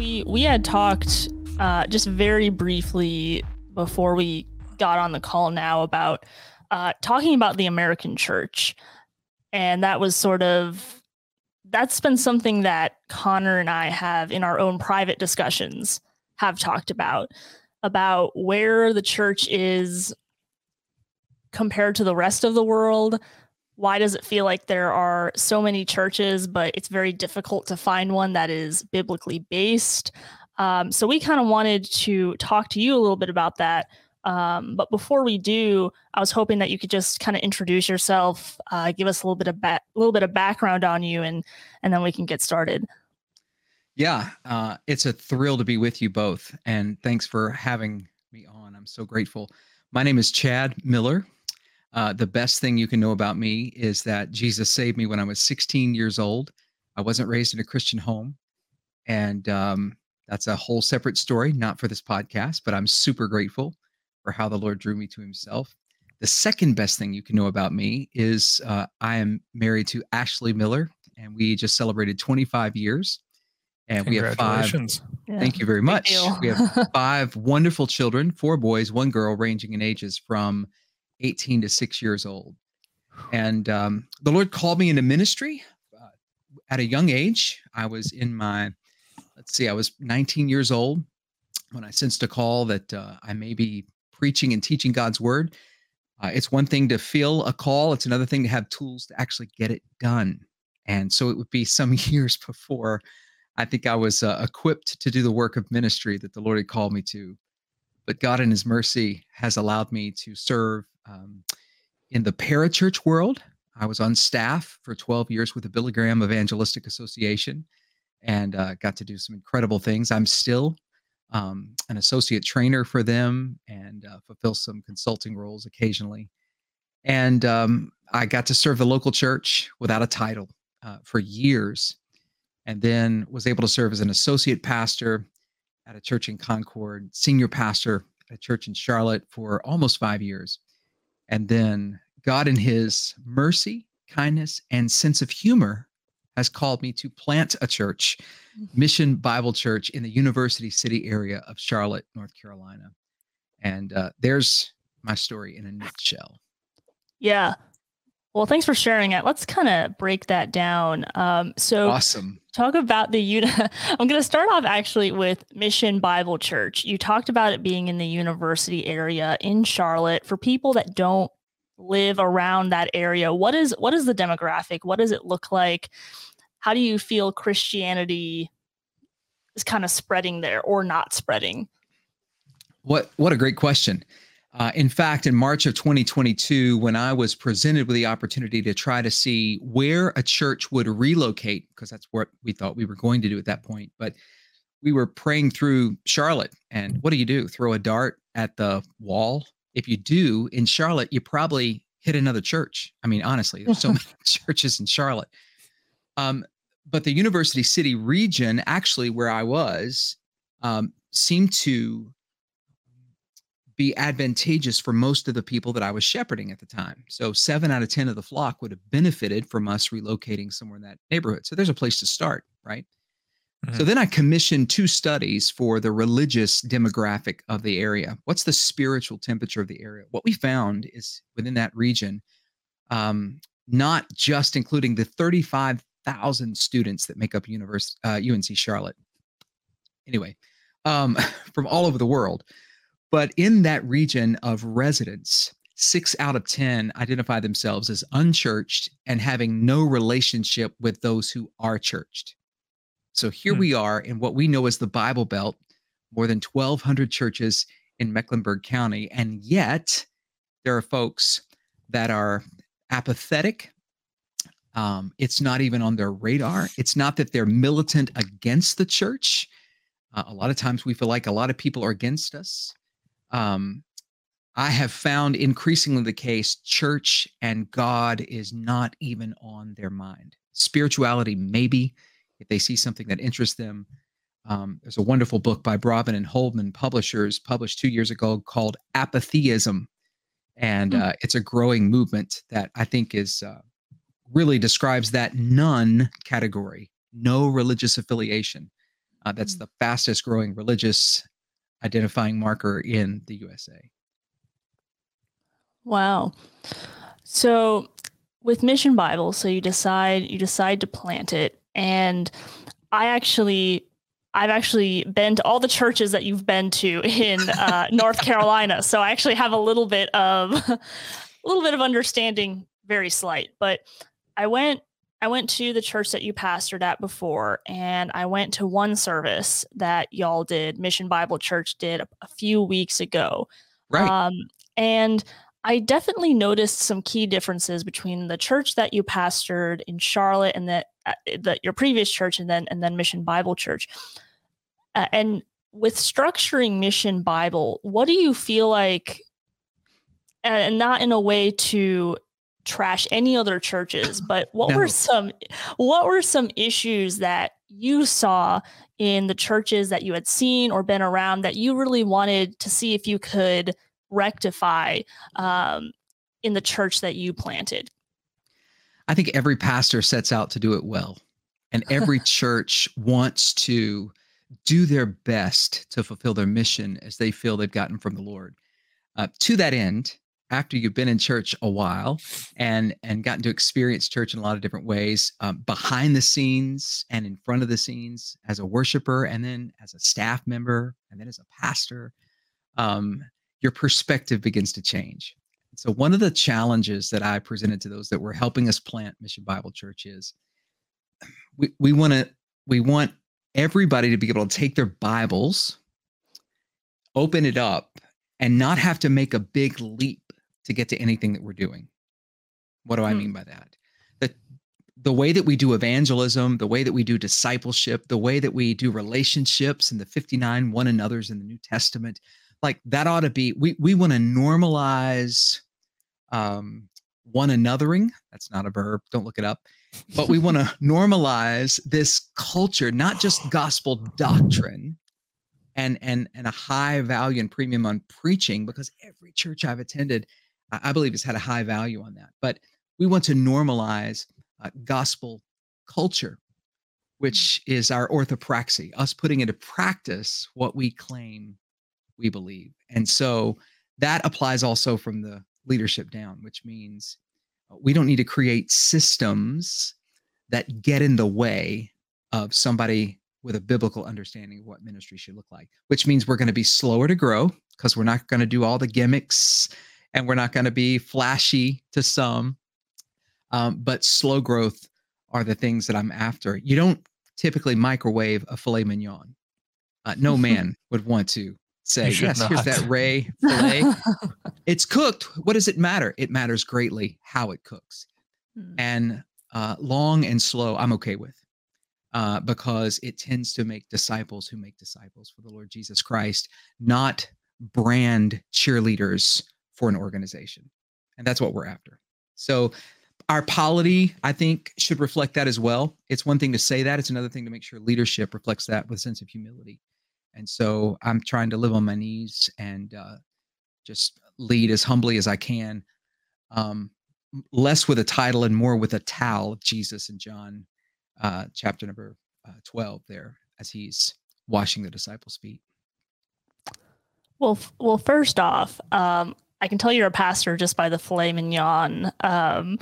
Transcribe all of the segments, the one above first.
we we had talked uh, just very briefly before we got on the call now about uh, talking about the American church, and that was sort of that's been something that Connor and I have in our own private discussions have talked about about where the church is compared to the rest of the world why does it feel like there are so many churches, but it's very difficult to find one that is biblically based? Um, so we kind of wanted to talk to you a little bit about that. Um, but before we do, I was hoping that you could just kind of introduce yourself, uh, give us a little bit of a ba- little bit of background on you, and and then we can get started. Yeah, uh, it's a thrill to be with you both, and thanks for having me on. I'm so grateful. My name is Chad Miller. Uh, the best thing you can know about me is that Jesus saved me when I was 16 years old. I wasn't raised in a Christian home. And um, that's a whole separate story, not for this podcast, but I'm super grateful for how the Lord drew me to himself. The second best thing you can know about me is uh, I am married to Ashley Miller, and we just celebrated 25 years. And we have five. Yeah. Thank you very much. we have five wonderful children, four boys, one girl, ranging in ages from 18 to six years old. And um, the Lord called me into ministry uh, at a young age. I was in my, let's see, I was 19 years old when I sensed a call that uh, I may be preaching and teaching God's word. Uh, it's one thing to feel a call, it's another thing to have tools to actually get it done. And so it would be some years before I think I was uh, equipped to do the work of ministry that the Lord had called me to. But God, in His mercy, has allowed me to serve um, in the parachurch world. I was on staff for 12 years with the Billy Graham Evangelistic Association and uh, got to do some incredible things. I'm still um, an associate trainer for them and uh, fulfill some consulting roles occasionally. And um, I got to serve the local church without a title uh, for years, and then was able to serve as an associate pastor at a church in Concord, senior pastor at a church in Charlotte for almost five years. And then God, in his mercy, kindness, and sense of humor, has called me to plant a church, mm-hmm. Mission Bible Church, in the University City area of Charlotte, North Carolina. And uh, there's my story in a nutshell. Yeah. Well, thanks for sharing it. Let's kind of break that down. Um, so, awesome. Talk about the. I'm going to start off actually with Mission Bible Church. You talked about it being in the university area in Charlotte. For people that don't live around that area, what is what is the demographic? What does it look like? How do you feel Christianity is kind of spreading there or not spreading? What What a great question. Uh, in fact, in March of 2022, when I was presented with the opportunity to try to see where a church would relocate, because that's what we thought we were going to do at that point, but we were praying through Charlotte. And what do you do? Throw a dart at the wall? If you do in Charlotte, you probably hit another church. I mean, honestly, there's so many churches in Charlotte. Um, but the University City region, actually, where I was, um, seemed to be advantageous for most of the people that I was shepherding at the time. So seven out of 10 of the flock would have benefited from us relocating somewhere in that neighborhood. So there's a place to start, right? Mm-hmm. So then I commissioned two studies for the religious demographic of the area. What's the spiritual temperature of the area? What we found is within that region, um, not just including the 35,000 students that make up University, uh, UNC Charlotte. Anyway, um, from all over the world, but in that region of residents, six out of 10 identify themselves as unchurched and having no relationship with those who are churched. So here hmm. we are in what we know as the Bible Belt, more than 1,200 churches in Mecklenburg County. And yet there are folks that are apathetic. Um, it's not even on their radar. It's not that they're militant against the church. Uh, a lot of times we feel like a lot of people are against us um, I have found increasingly the case church and God is not even on their mind. Spirituality, maybe, if they see something that interests them. Um, there's a wonderful book by Broadman and Holman publishers published two years ago called Apatheism. And mm. uh, it's a growing movement that I think is uh, really describes that none category, no religious affiliation. Uh, that's mm. the fastest growing religious identifying marker in the USA. Wow. So with Mission Bible, so you decide you decide to plant it and I actually I've actually been to all the churches that you've been to in uh, North Carolina. So I actually have a little bit of a little bit of understanding, very slight, but I went I went to the church that you pastored at before, and I went to one service that y'all did, Mission Bible Church did a, few weeks ago. Right. Um, and I definitely noticed some key differences between the church that you pastored in Charlotte and that uh, that your previous church and then and then Mission Bible Church. Uh, and with structuring Mission Bible, what do you feel like and not in a way to trash any other churches, but what no. were some what were some issues that you saw in the churches that you had seen or been around that you really wanted to see if you could rectify um, in the church that you planted? I think every pastor sets out to do it well, and every church wants to do their best to fulfill their mission as they feel they've gotten from the Lord. Uh, to that end, after you've been in church a while and and gotten to experience church in a lot of different ways um, behind the scenes and in front of the scenes as a worshiper and then as a staff member and then as a pastor um, your perspective begins to change. So one of the challenges that i presented to those that were helping us plant mission bible church is we, we want to we want everybody to be able to take their bibles open it up and not have to make a big leap to get to anything that we're doing. What do I hmm. mean by that? The, the way that we do evangelism, the way that we do discipleship, the way that we do relationships and the 59 one another's in the New Testament, like that ought to be, we, we want to normalize um, one anothering. That's not a verb. Don't look it up. But we want to normalize this culture, not just gospel doctrine, and and and a high value and premium on preaching because every church I've attended I believe has had a high value on that. But we want to normalize uh, gospel culture, mm. which is our orthopraxy, us putting into practice what we claim we believe. And so that applies also from the leadership down, which means uh, we don't need to create systems that get in the way of somebody with a biblical understanding of what ministry should look like, which means we're going to be slower to grow because we're not going to do all the gimmicks and we're not going to be flashy to some. Um, but slow growth are the things that I'm after. You don't typically microwave a filet mignon. Uh, no man would want to say, yes, not. here's that Ray filet. it's cooked. What does it matter? It matters greatly how it cooks. Hmm. And uh, long and slow, I'm okay with. Uh, because it tends to make disciples who make disciples for the Lord Jesus Christ, not brand cheerleaders for an organization. And that's what we're after. So our polity, I think, should reflect that as well. It's one thing to say that, it's another thing to make sure leadership reflects that with a sense of humility. And so I'm trying to live on my knees and uh, just lead as humbly as I can, um, less with a title and more with a towel of Jesus in John uh, chapter number uh, 12 there as he's washing the disciples' feet. Well, well, first off, um, I can tell you're a pastor just by the filet mignon um,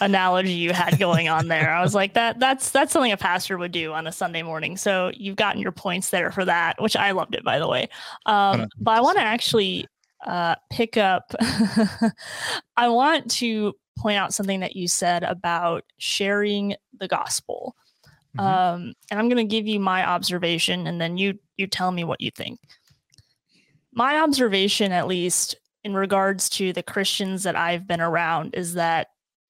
analogy you had going on there. I was like, that that's that's something a pastor would do on a Sunday morning. So you've gotten your points there for that, which I loved it by the way. Um, but I want to actually uh, pick up. I want to point out something that you said about sharing the gospel, mm-hmm. um, and I'm going to give you my observation, and then you you tell me what you think. My observation, at least, in regards to the Christians that I've been around is that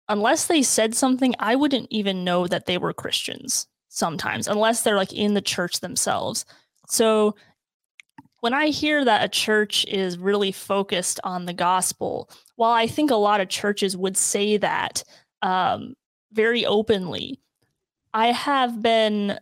unless they said something, I wouldn't even know that they were Christians sometimes, unless they're like in the church themselves. So when I hear that a church is really focused on the gospel, while I think a lot of churches would say that um, very openly, I have been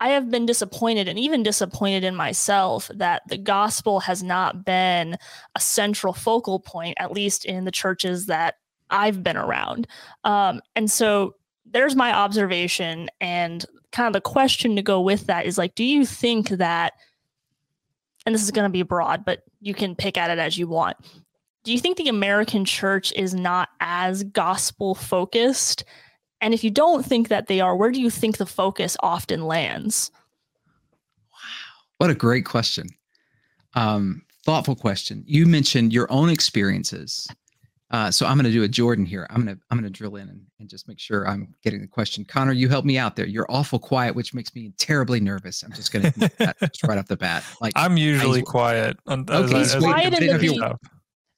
I have been disappointed and even disappointed in myself that the gospel has not been a central focal point, at least in the churches that I've been around. Um, and so there's my observation. And kind of the question to go with that is like, do you think that, and this is going to be broad, but you can pick at it as you want. Do you think the American church is not as gospel focused? And if you don't think that they are, where do you think the focus often lands? Wow. What a great question. Um, thoughtful question. You mentioned your own experiences uh, so I'm going to do a Jordan here. I'm going to I'm going to drill in and, and just make sure I'm getting the question. Connor, you help me out there. You're awful quiet, which makes me terribly nervous. I'm just going to just right off the bat. Like I'm usually quiet. Okay, he's quiet in the beginning.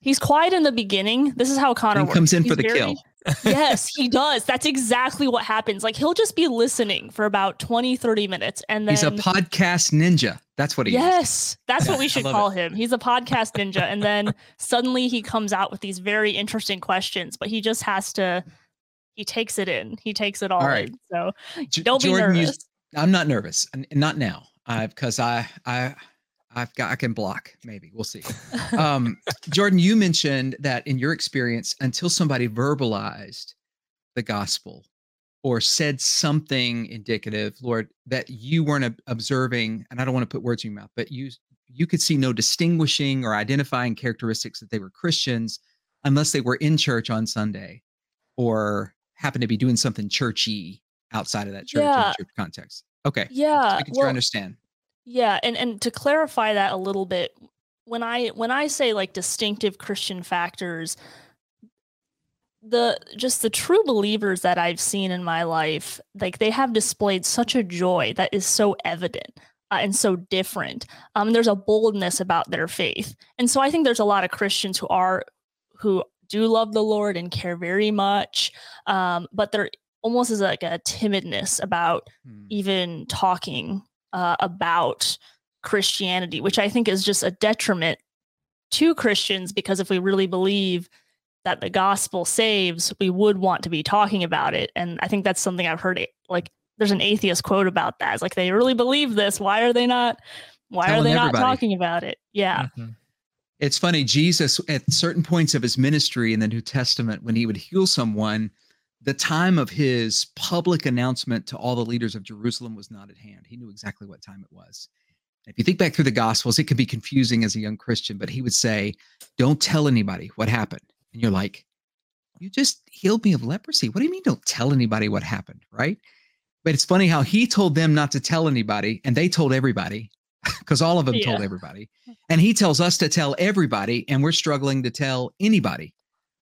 He's quiet in the beginning. This is how Connor comes in he's for the very, kill yes, he does. That's exactly what happens. Like he'll just be listening for about 20, 30 minutes. And then he's a podcast ninja. That's what he is. yes, is. that's what we should call it. him. He's a podcast ninja. And then suddenly he comes out with these very interesting questions, but he just has to, he takes it in. He takes it all, all right. in. So don't Jordan, be nervous. You, I'm not nervous. Not now. Uh, I because I, I, I've got I can block maybe we'll see. Um, Jordan, you mentioned that in your experience, until somebody verbalized the gospel or said something indicative, Lord, that you weren't observing, and I don't want to put words in your mouth, but you you could see no distinguishing or identifying characteristics that they were Christians unless they were in church on Sunday or happened to be doing something churchy outside of that church, yeah. church context. Okay. Yeah. I can well, understand. Yeah, and and to clarify that a little bit, when I when I say like distinctive Christian factors, the just the true believers that I've seen in my life, like they have displayed such a joy that is so evident uh, and so different. Um, there's a boldness about their faith, and so I think there's a lot of Christians who are who do love the Lord and care very much, um, but there almost is like a timidness about hmm. even talking uh, about Christianity, which I think is just a detriment to Christians because if we really believe that the gospel saves, we would want to be talking about it. And I think that's something I've heard like there's an atheist quote about that. It's like they really believe this. Why are they not why Telling are they everybody. not talking about it? Yeah. Mm-hmm. It's funny, Jesus at certain points of his ministry in the New Testament, when he would heal someone, the time of his public announcement to all the leaders of Jerusalem was not at hand. He knew exactly what time it was. If you think back through the Gospels, it could be confusing as a young Christian, but he would say, Don't tell anybody what happened. And you're like, You just healed me of leprosy. What do you mean, don't tell anybody what happened? Right. But it's funny how he told them not to tell anybody, and they told everybody because all of them yeah. told everybody. And he tells us to tell everybody, and we're struggling to tell anybody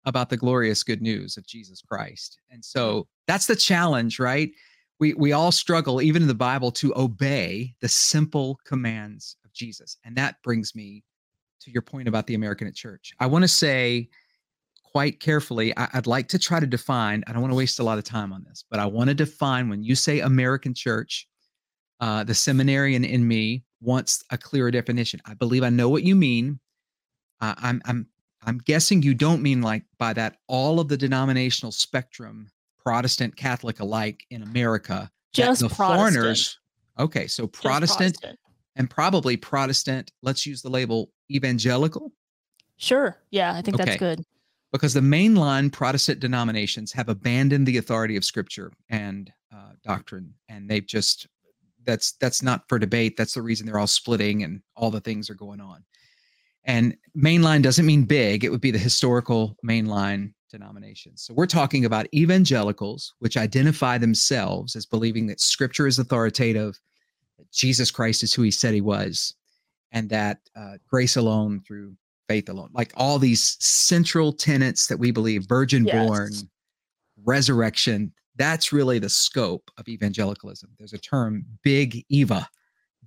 about the glorious good news of Jesus Christ. And so that's the challenge, right? We we all struggle even in the Bible to obey the simple commands of Jesus. And that brings me to your point about the American at church. I want to say quite carefully, I, would like to try to define, I don't want to waste a lot of time on this, but I want to define when you say American church, uh, the seminarian in me wants a clearer definition. I believe I know what you mean. Uh, I'm I'm I'm guessing you don't mean like by that all of the denominational spectrum, Protestant, Catholic alike in America. Just the Protestant. foreigners. Okay, so Protestant, Protestant, and probably Protestant. Let's use the label evangelical. Sure. Yeah, I think okay. that's good. Because the mainline Protestant denominations have abandoned the authority of Scripture and uh, doctrine, and they've just that's that's not for debate. That's the reason they're all splitting and all the things are going on. And mainline doesn't mean big, it would be the historical mainline denominations. So we're talking about evangelicals, which identify themselves as believing that scripture is authoritative, that Jesus Christ is who he said he was, and that uh, grace alone through faith alone. Like all these central tenets that we believe virgin yes. born, resurrection. That's really the scope of evangelicalism. There's a term, big Eva,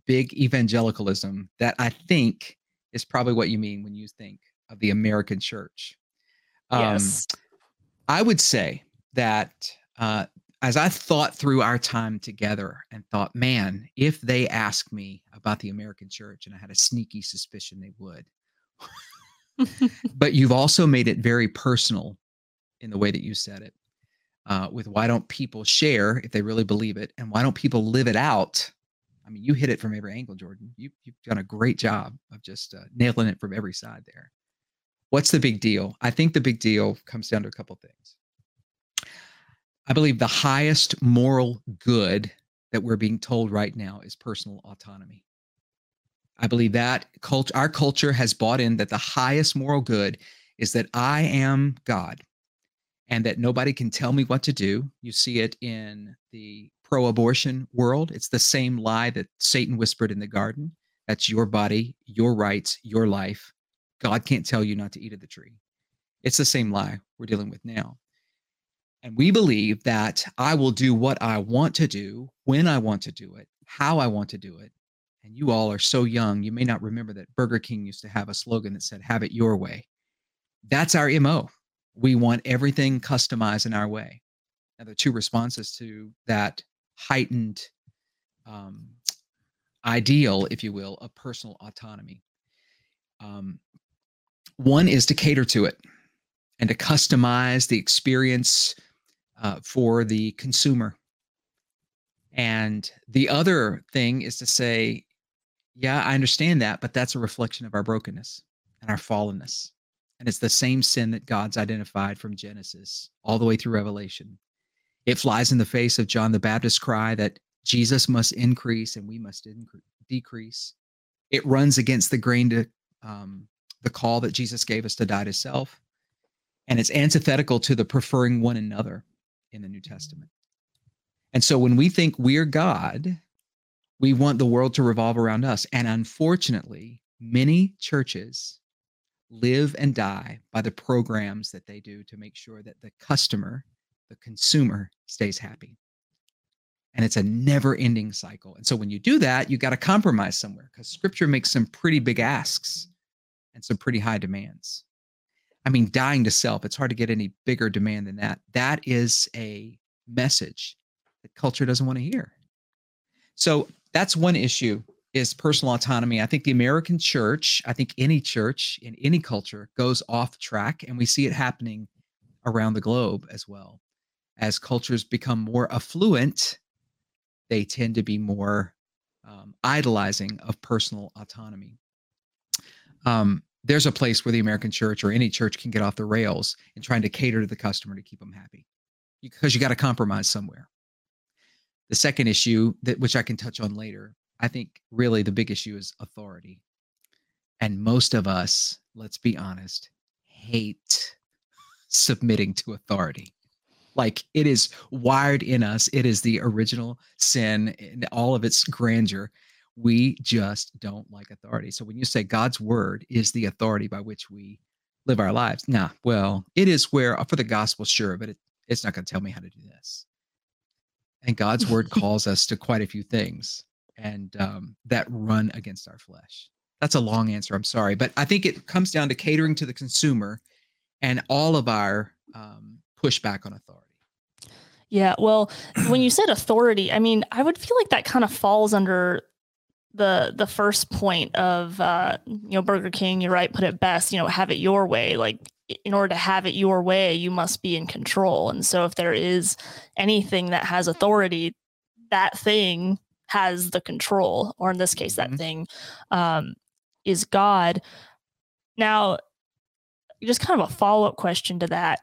big evangelicalism, that I think is probably what you mean when you think of the American church. Um, yes. I would say that uh, as I thought through our time together and thought, man, if they asked me about the American church, and I had a sneaky suspicion they would. but you've also made it very personal in the way that you said it. Uh, with why don't people share if they really believe it, and why don't people live it out mean, you hit it from every angle, Jordan. You, you've done a great job of just uh, nailing it from every side there. What's the big deal? I think the big deal comes down to a couple things. I believe the highest moral good that we're being told right now is personal autonomy. I believe that our culture has bought in that the highest moral good is that I am God and that nobody can tell me what to do. You see it in the pro abortion world. It's the same lie that Satan whispered in the garden. That's your body, your rights, your life. God can't tell you not to eat of the tree. It's the same lie we're dealing with now. And we believe that I will do what I want to do, when I want to do it, how I want to do it. And you all are so young, you may not remember that Burger King used to have a slogan that said, Have it your way. That's our MO. We want everything customized in our way. Now, the two responses to that heightened um, ideal, if you will, of personal autonomy. Um, one is to cater to it and to customize the experience uh, for the consumer. And the other thing is to say, yeah, I understand that, but that's a reflection of our brokenness and our fallenness. And it's the same sin that God's identified from Genesis all the way through Revelation. It flies in the face of John the Baptist's cry that Jesus must increase and we must incre- decrease. It runs against the grain to um, the call that Jesus gave us to die to self. And it's antithetical to the preferring one another in the New Testament. And so when we think we're God, we want the world to revolve around us. And unfortunately, many churches live and die by the programs that they do to make sure that the customer, the consumer, stays happy. And it's a never ending cycle. And so when you do that, you got to compromise somewhere because scripture makes some pretty big asks and some pretty high demands. I mean, dying to self, it's hard to get any bigger demand than that. That is a message that culture doesn't want to hear. So that's one issue is personal autonomy. I think the American church, I think any church in any culture goes off track, and we see it happening around the globe as well. As cultures become more affluent, they tend to be more um, idolizing of personal autonomy. Um, there's a place where the American church or any church can get off the rails in trying to cater to the customer to keep them happy because you got to compromise somewhere. The second issue that which I can touch on later, I think really the big issue is authority. And most of us, let's be honest, hate submitting to authority. Like it is wired in us. It is the original sin in all of its grandeur we just don't like authority. So when you say God's word is the authority by which we live our lives, nah, well, it is where uh, for the gospel, sure, but it, it's not going to tell me how to do this. And God's word calls us to quite a few things and um, that run against our flesh. That's a long answer. I'm sorry. But I think it comes down to catering to the consumer and all of our um, pushback on authority. Yeah. Well, when you said authority, I mean, I would feel like that kind of falls under the the first point of uh, you know Burger King, you're right, put it best, you know, have it your way. Like in order to have it your way, you must be in control. And so if there is anything that has authority, that thing has the control, or in this case, that mm-hmm. thing um, is God. Now, just kind of a follow up question to that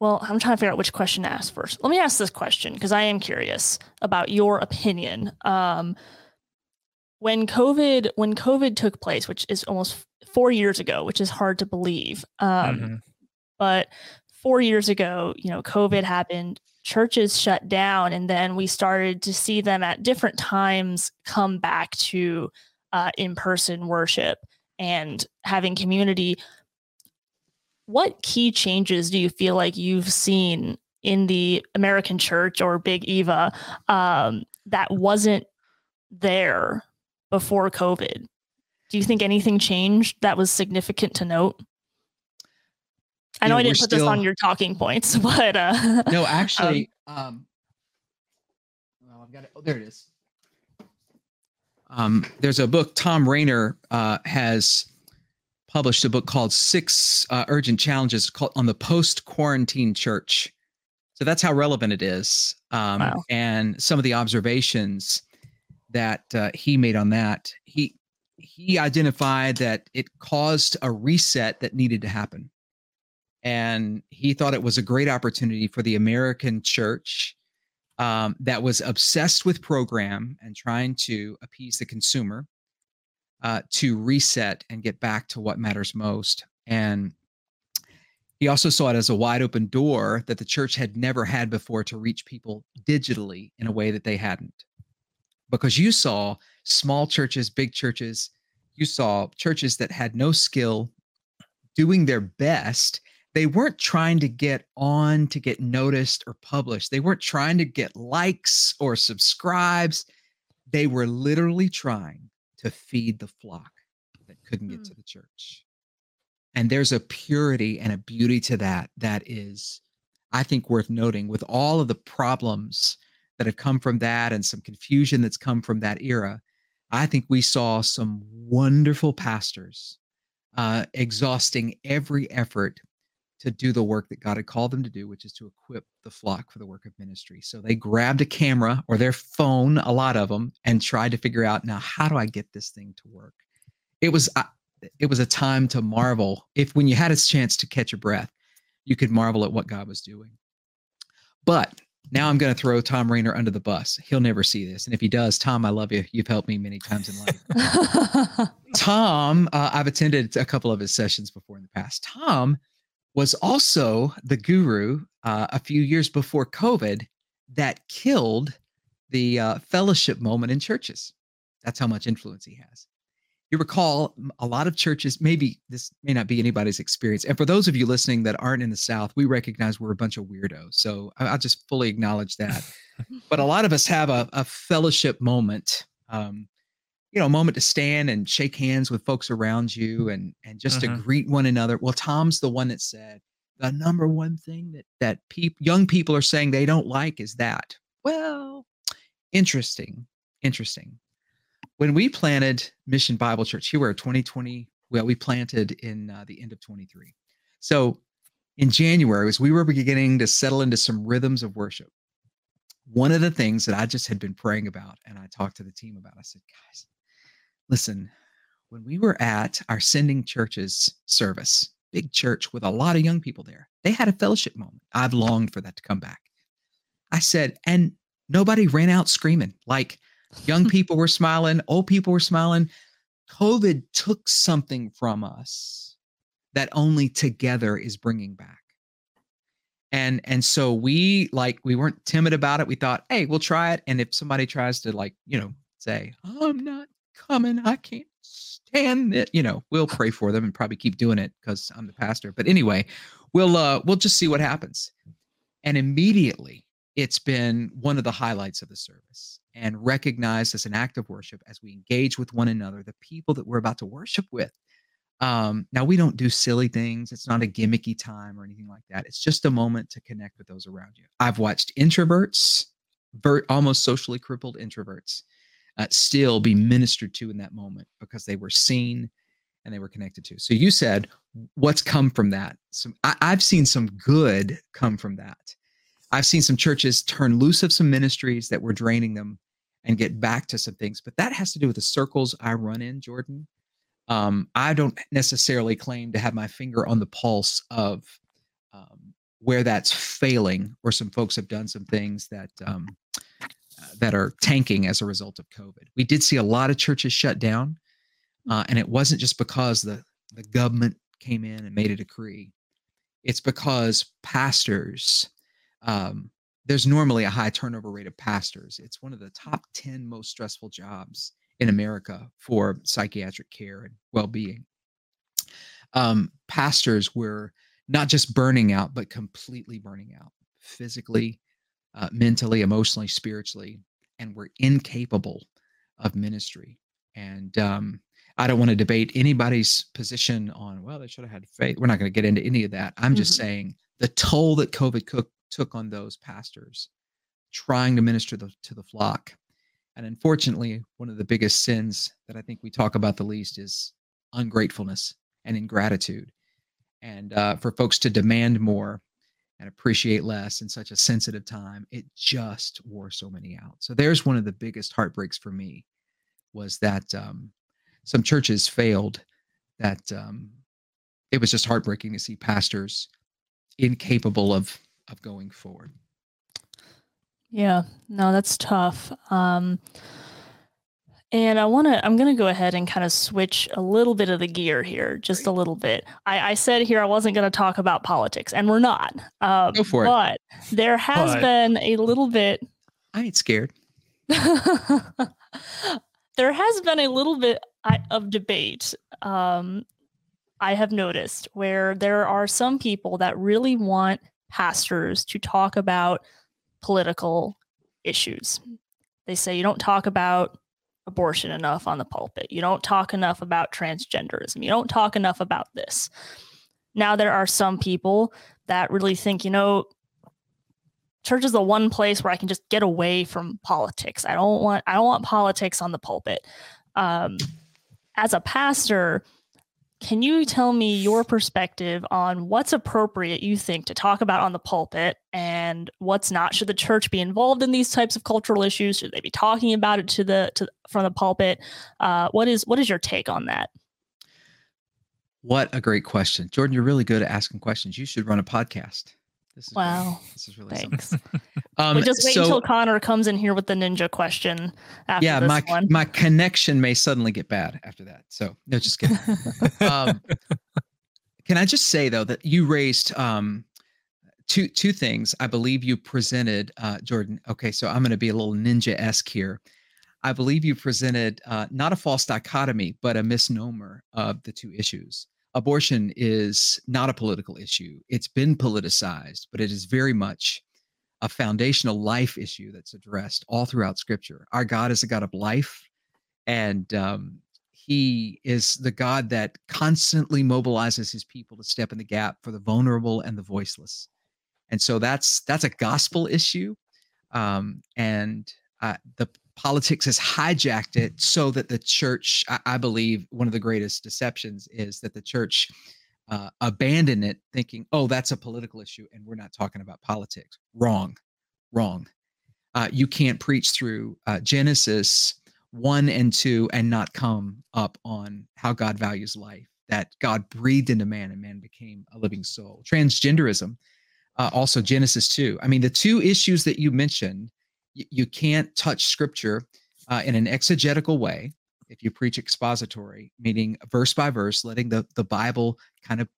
well, I'm trying to figure out which question to ask first. Let me ask this question because I am curious about your opinion. Um, when COVID when COVID took place, which is almost four years ago, which is hard to believe, um, mm-hmm. but four years ago, you know, COVID happened, churches shut down, and then we started to see them at different times come back to uh, in person worship and having community what key changes do you feel like you've seen in the American church or Big Eva um, that wasn't there before COVID? Do you think anything changed that was significant to note? I know, I didn't put still, this on your talking points, but uh, no, actually, um, um, well, I've got it. Oh, there it is. Um, there's a book Tom Rainer uh, has published a book called Six uh, Urgent Challenges called, on the Post Quarantine Church. So that's how relevant it is. Um, wow. And some of the observations that uh, he made on that, he he identified that it caused a reset that needed to happen. And he thought it was a great opportunity for the American church um, that was obsessed with program and trying to appease the consumer uh, to reset and get back to what matters most. And he also saw it as a wide open door that the church had never had before to reach people digitally in a way that they hadn't. Because you saw small churches, big churches, you saw churches that had no skill doing their best. They weren't trying to get on to get noticed or published. They weren't trying to get likes or subscribes. They were literally trying to feed the flock that couldn't get mm. to the church. And there's a purity and a beauty to that that is, I think, worth noting with all of the problems that have come from that and some confusion that's come from that era. I think we saw some wonderful pastors uh, exhausting every effort to do the work that God had called them to do, which is to equip the flock for the work of ministry. So they grabbed a camera or their phone, a lot of them, and tried to figure out now how do I get this thing to work. It was uh, it was a time to marvel. If when you had a chance to catch your breath, you could marvel at what God was doing. But now I'm going to throw Tom Rainer under the bus. He'll never see this, and if he does, Tom, I love you. You've helped me many times in life. Tom, uh, I've attended a couple of his sessions before in the past. Tom was also the guru uh, a few years before COVID that killed the uh, fellowship moment in churches. That's how much influence he has. You recall a lot of churches, maybe this may not be anybody's experience. And for those of you listening that aren't in the South, we recognize we're a bunch of weirdos. So I'll just fully acknowledge that. but a lot of us have a, a fellowship moment um, you know a moment to stand and shake hands with folks around you and and just mm-hmm. to greet one another. Well tom's the one that said the number one thing that that people young people are saying they don't like is that. Well interesting interesting. When we planted mission bible church here we're 2020 well we planted in uh, the end of 23 so in january as we were beginning to settle into some rhythms of worship one of the things that i just had been praying about and i talked to the team about i said guys Listen, when we were at our sending churches service, big church with a lot of young people there, they had a fellowship moment. I've longed for that to come back. I said, and nobody ran out screaming. Like young people were smiling, old people were smiling. COVID took something from us that only together is bringing back. And and so we like we weren't timid about it. We thought, hey, we'll try it. And if somebody tries to like, you know, say, I'm not coming. I can't stand it. You know, we'll pray for them and probably keep doing it because I'm the pastor. But anyway, we'll uh we'll just see what happens. And immediately it's been one of the highlights of the service and recognized as an act of worship as we engage with one another, the people that we're about to worship with. Um, now we don't do silly things. It's not a gimmicky time or anything like that. It's just a moment to connect with those around you. I've watched introverts, ver- almost socially crippled introverts, uh, still be ministered to in that moment because they were seen and they were connected to. So you said, what's come from that? So I, I've seen some good come from that. I've seen some churches turn loose of some ministries that were draining them and get back to some things, but that has to do with the circles I run in, Jordan. Um, I don't necessarily claim to have my finger on the pulse of um, where that's failing, or some folks have done some things that um, that are tanking as a result of COVID. We did see a lot of churches shut down, uh, and it wasn't just because the the government came in and made a decree. It's because pastors. Um, there's normally a high turnover rate of pastors. It's one of the top 10 most stressful jobs in America for psychiatric care and well-being. Um, pastors were not just burning out, but completely burning out physically, uh, mentally, emotionally, spiritually, and we're incapable of ministry. And um, I don't want to debate anybody's position on, well, they should have had faith. We're not going to get into any of that. I'm just mm-hmm. saying the toll that COVID cook, took on those pastors trying to minister the, to the flock. And unfortunately, one of the biggest sins that I think we talk about the least is ungratefulness and ingratitude. And uh, for folks to demand more and appreciate less in such a sensitive time it just wore so many out so there's one of the biggest heartbreaks for me was that um, some churches failed that um, it was just heartbreaking to see pastors incapable of of going forward Yeah, no, that's tough. Um, and I want to, I'm going to go ahead and kind of switch a little bit of the gear here, just a little bit. I, I said here I wasn't going to talk about politics, and we're not. Um, go for but it. But there has but. been a little bit. I ain't scared. there has been a little bit of debate. Um, I have noticed where there are some people that really want pastors to talk about political issues. They say you don't talk about abortion enough on the pulpit. You don't talk enough about transgenderism. You don't talk enough about this. Now, there are some people that really think, you know, church is the one place where I can just get away from politics. I don't want I don't want politics on the pulpit. Um, as a pastor, can you tell me your perspective on what's appropriate you think to talk about on the pulpit and what's not? Should the church be involved in these types of cultural issues? Should they be talking about it to the to from the pulpit? Uh, what is what is your take on that? What a great question, Jordan! You're really good at asking questions. You should run a podcast. This is wow. Really, this is really Thanks. something. Um, we just wait so, until Connor comes in here with the ninja question. yeah, my one. my connection may suddenly get bad after that. So no, just kidding. um, can I just say though that you raised um, two two things. I believe you presented uh, Jordan. Okay, so I'm going to be a little ninja esque here. I believe you presented uh, not a false dichotomy, but a misnomer of the two issues abortion is not a political issue. It's been politicized, but it is very much a foundational life issue that's addressed all throughout Scripture. Our God is a God of life, and um, He is the God that constantly mobilizes His people to step in the gap for the vulnerable and the voiceless. And so that's that's a gospel issue, um, and uh, the politics has hijacked it so that the church, I, I believe, one of the greatest deceptions is that the church uh, abandoned it, thinking, "Oh, that's a political issue, and we're not talking about politics." Wrong, wrong. Uh, you can't preach through uh, Genesis one and two and not come up on how God values life. That God breathed into man, and man became a living soul. Transgenderism, uh, also Genesis two. I mean, the two issues that you mentioned you can't touch scripture uh, in an exegetical way if you preach expository, meaning verse by verse, letting the, the Bible kind of,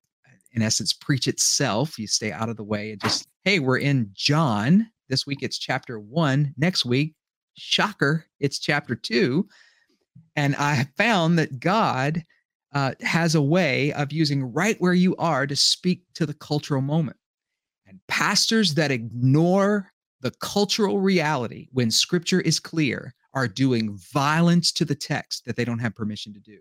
in essence, preach itself. You stay out of the way and just, hey, we're in John. This week it's chapter one. Next week, shocker, it's chapter two. And I found that God uh, has a way of using right where you are to speak to the cultural moment. And pastors that ignore the cultural reality when scripture is clear are doing violence to the text that they don't have permission to do.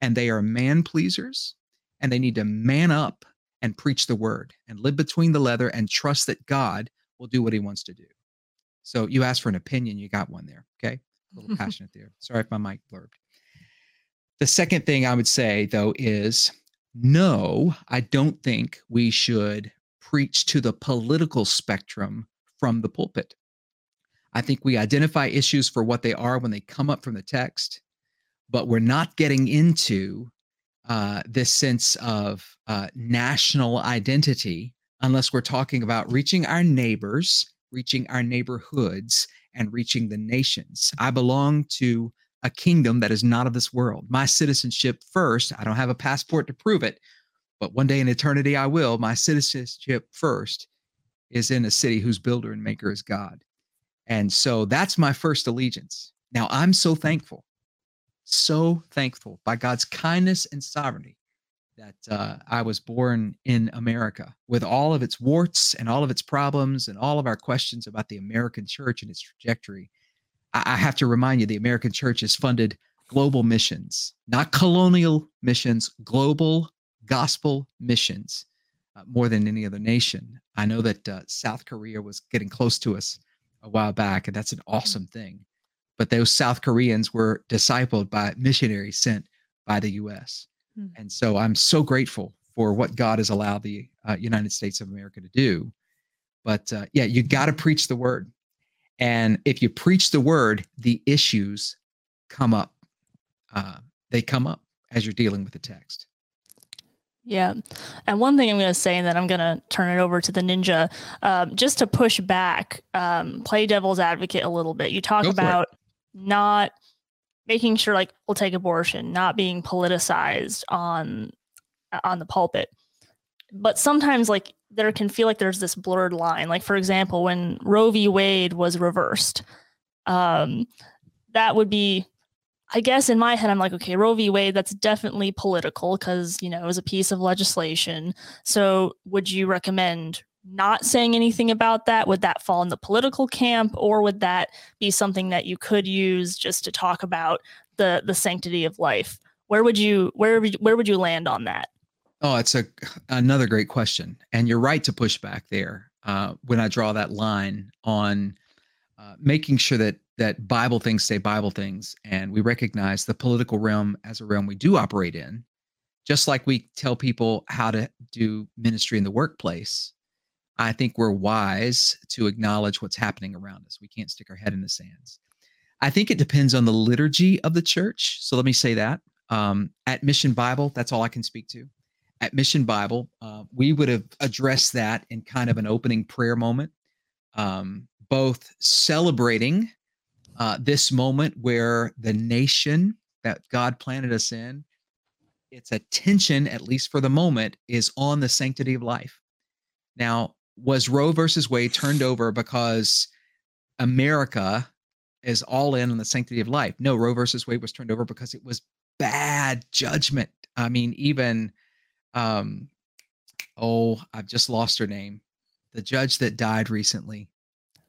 And they are man pleasers and they need to man up and preach the word and live between the leather and trust that God will do what he wants to do. So you asked for an opinion, you got one there. Okay. A little passionate there. Sorry if my mic blurred. The second thing I would say, though, is no, I don't think we should preach to the political spectrum from the pulpit. I think we identify issues for what they are when they come up from the text, but we're not getting into uh, this sense of uh, national identity unless we're talking about reaching our neighbors, reaching our neighborhoods, and reaching the nations. I belong to a kingdom that is not of this world. My citizenship first, I don't have a passport to prove it, but one day in eternity I will. My citizenship first is in a city whose builder and maker is God. And so that's my first allegiance. Now I'm so thankful, so thankful by God's kindness and sovereignty that uh, I was born in America with all of its warts and all of its problems and all of our questions about the American church and its trajectory. I, I have to remind you the American church has funded global missions, not colonial missions, global gospel missions uh, more than any other nation. I know that uh, South Korea was getting close to us a while back, and that's an mm-hmm. awesome thing. But those South Koreans were discipled by missionaries sent by the U.S. Mm. And so I'm so grateful for what God has allowed the uh, United States of America to do. But uh, yeah, you got to preach the word. And if you preach the word, the issues come up. Uh, they come up as you're dealing with the text. Yeah. And one thing I'm going to say, and then I'm going to turn it over to the ninja, um, just to push back, um, play devil's advocate a little bit. You talk Go about not making sure, like, we'll take abortion, not being politicized on on the pulpit. But sometimes, like, there can feel like there's this blurred line. Like, for example, when Roe v. Wade was reversed, um, that would be I guess in my head, I'm like, okay, Roe v. Wade, that's definitely political because, you know, it was a piece of legislation. So would you recommend not saying anything about that? Would that fall in the political camp or would that be something that you could use just to talk about the the sanctity of life? Where would you where where would you land on that? Oh, it's a another great question, and you're right to push back there uh, when I draw that line on uh, making sure that that Bible things stay Bible things, and we recognize the political realm as a realm we do operate in, just like we tell people how to do ministry in the workplace. I think we're wise to acknowledge what's happening around us. We can't stick our head in the sands. I think it depends on the liturgy of the church. So let me say that. Um, at Mission Bible, that's all I can speak to. At Mission Bible, uh, we would have addressed that in kind of an opening prayer moment, um, both celebrating uh, this moment where the nation that God planted us in, its attention, at least for the moment, is on the sanctity of life. Now, was Roe versus Wade turned over because America is all in on the sanctity of life? No, Roe versus Wade was turned over because it was bad judgment. I mean, even, um, oh, I've just lost her name. The judge that died recently.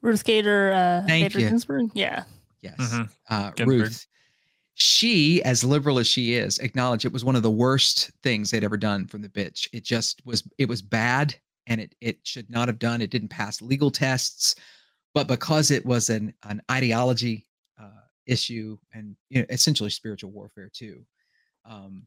Ruth Gator, uh, Thank Bader you. Ginsburg. Yeah. Yes. Mm-hmm. Uh, Ruth. She, as liberal as she is, acknowledged it was one of the worst things they'd ever done from the bitch. It just was. It was bad, and it it should not have done. It didn't pass legal tests, but because it was an an ideology uh, issue and you know, essentially spiritual warfare too, um,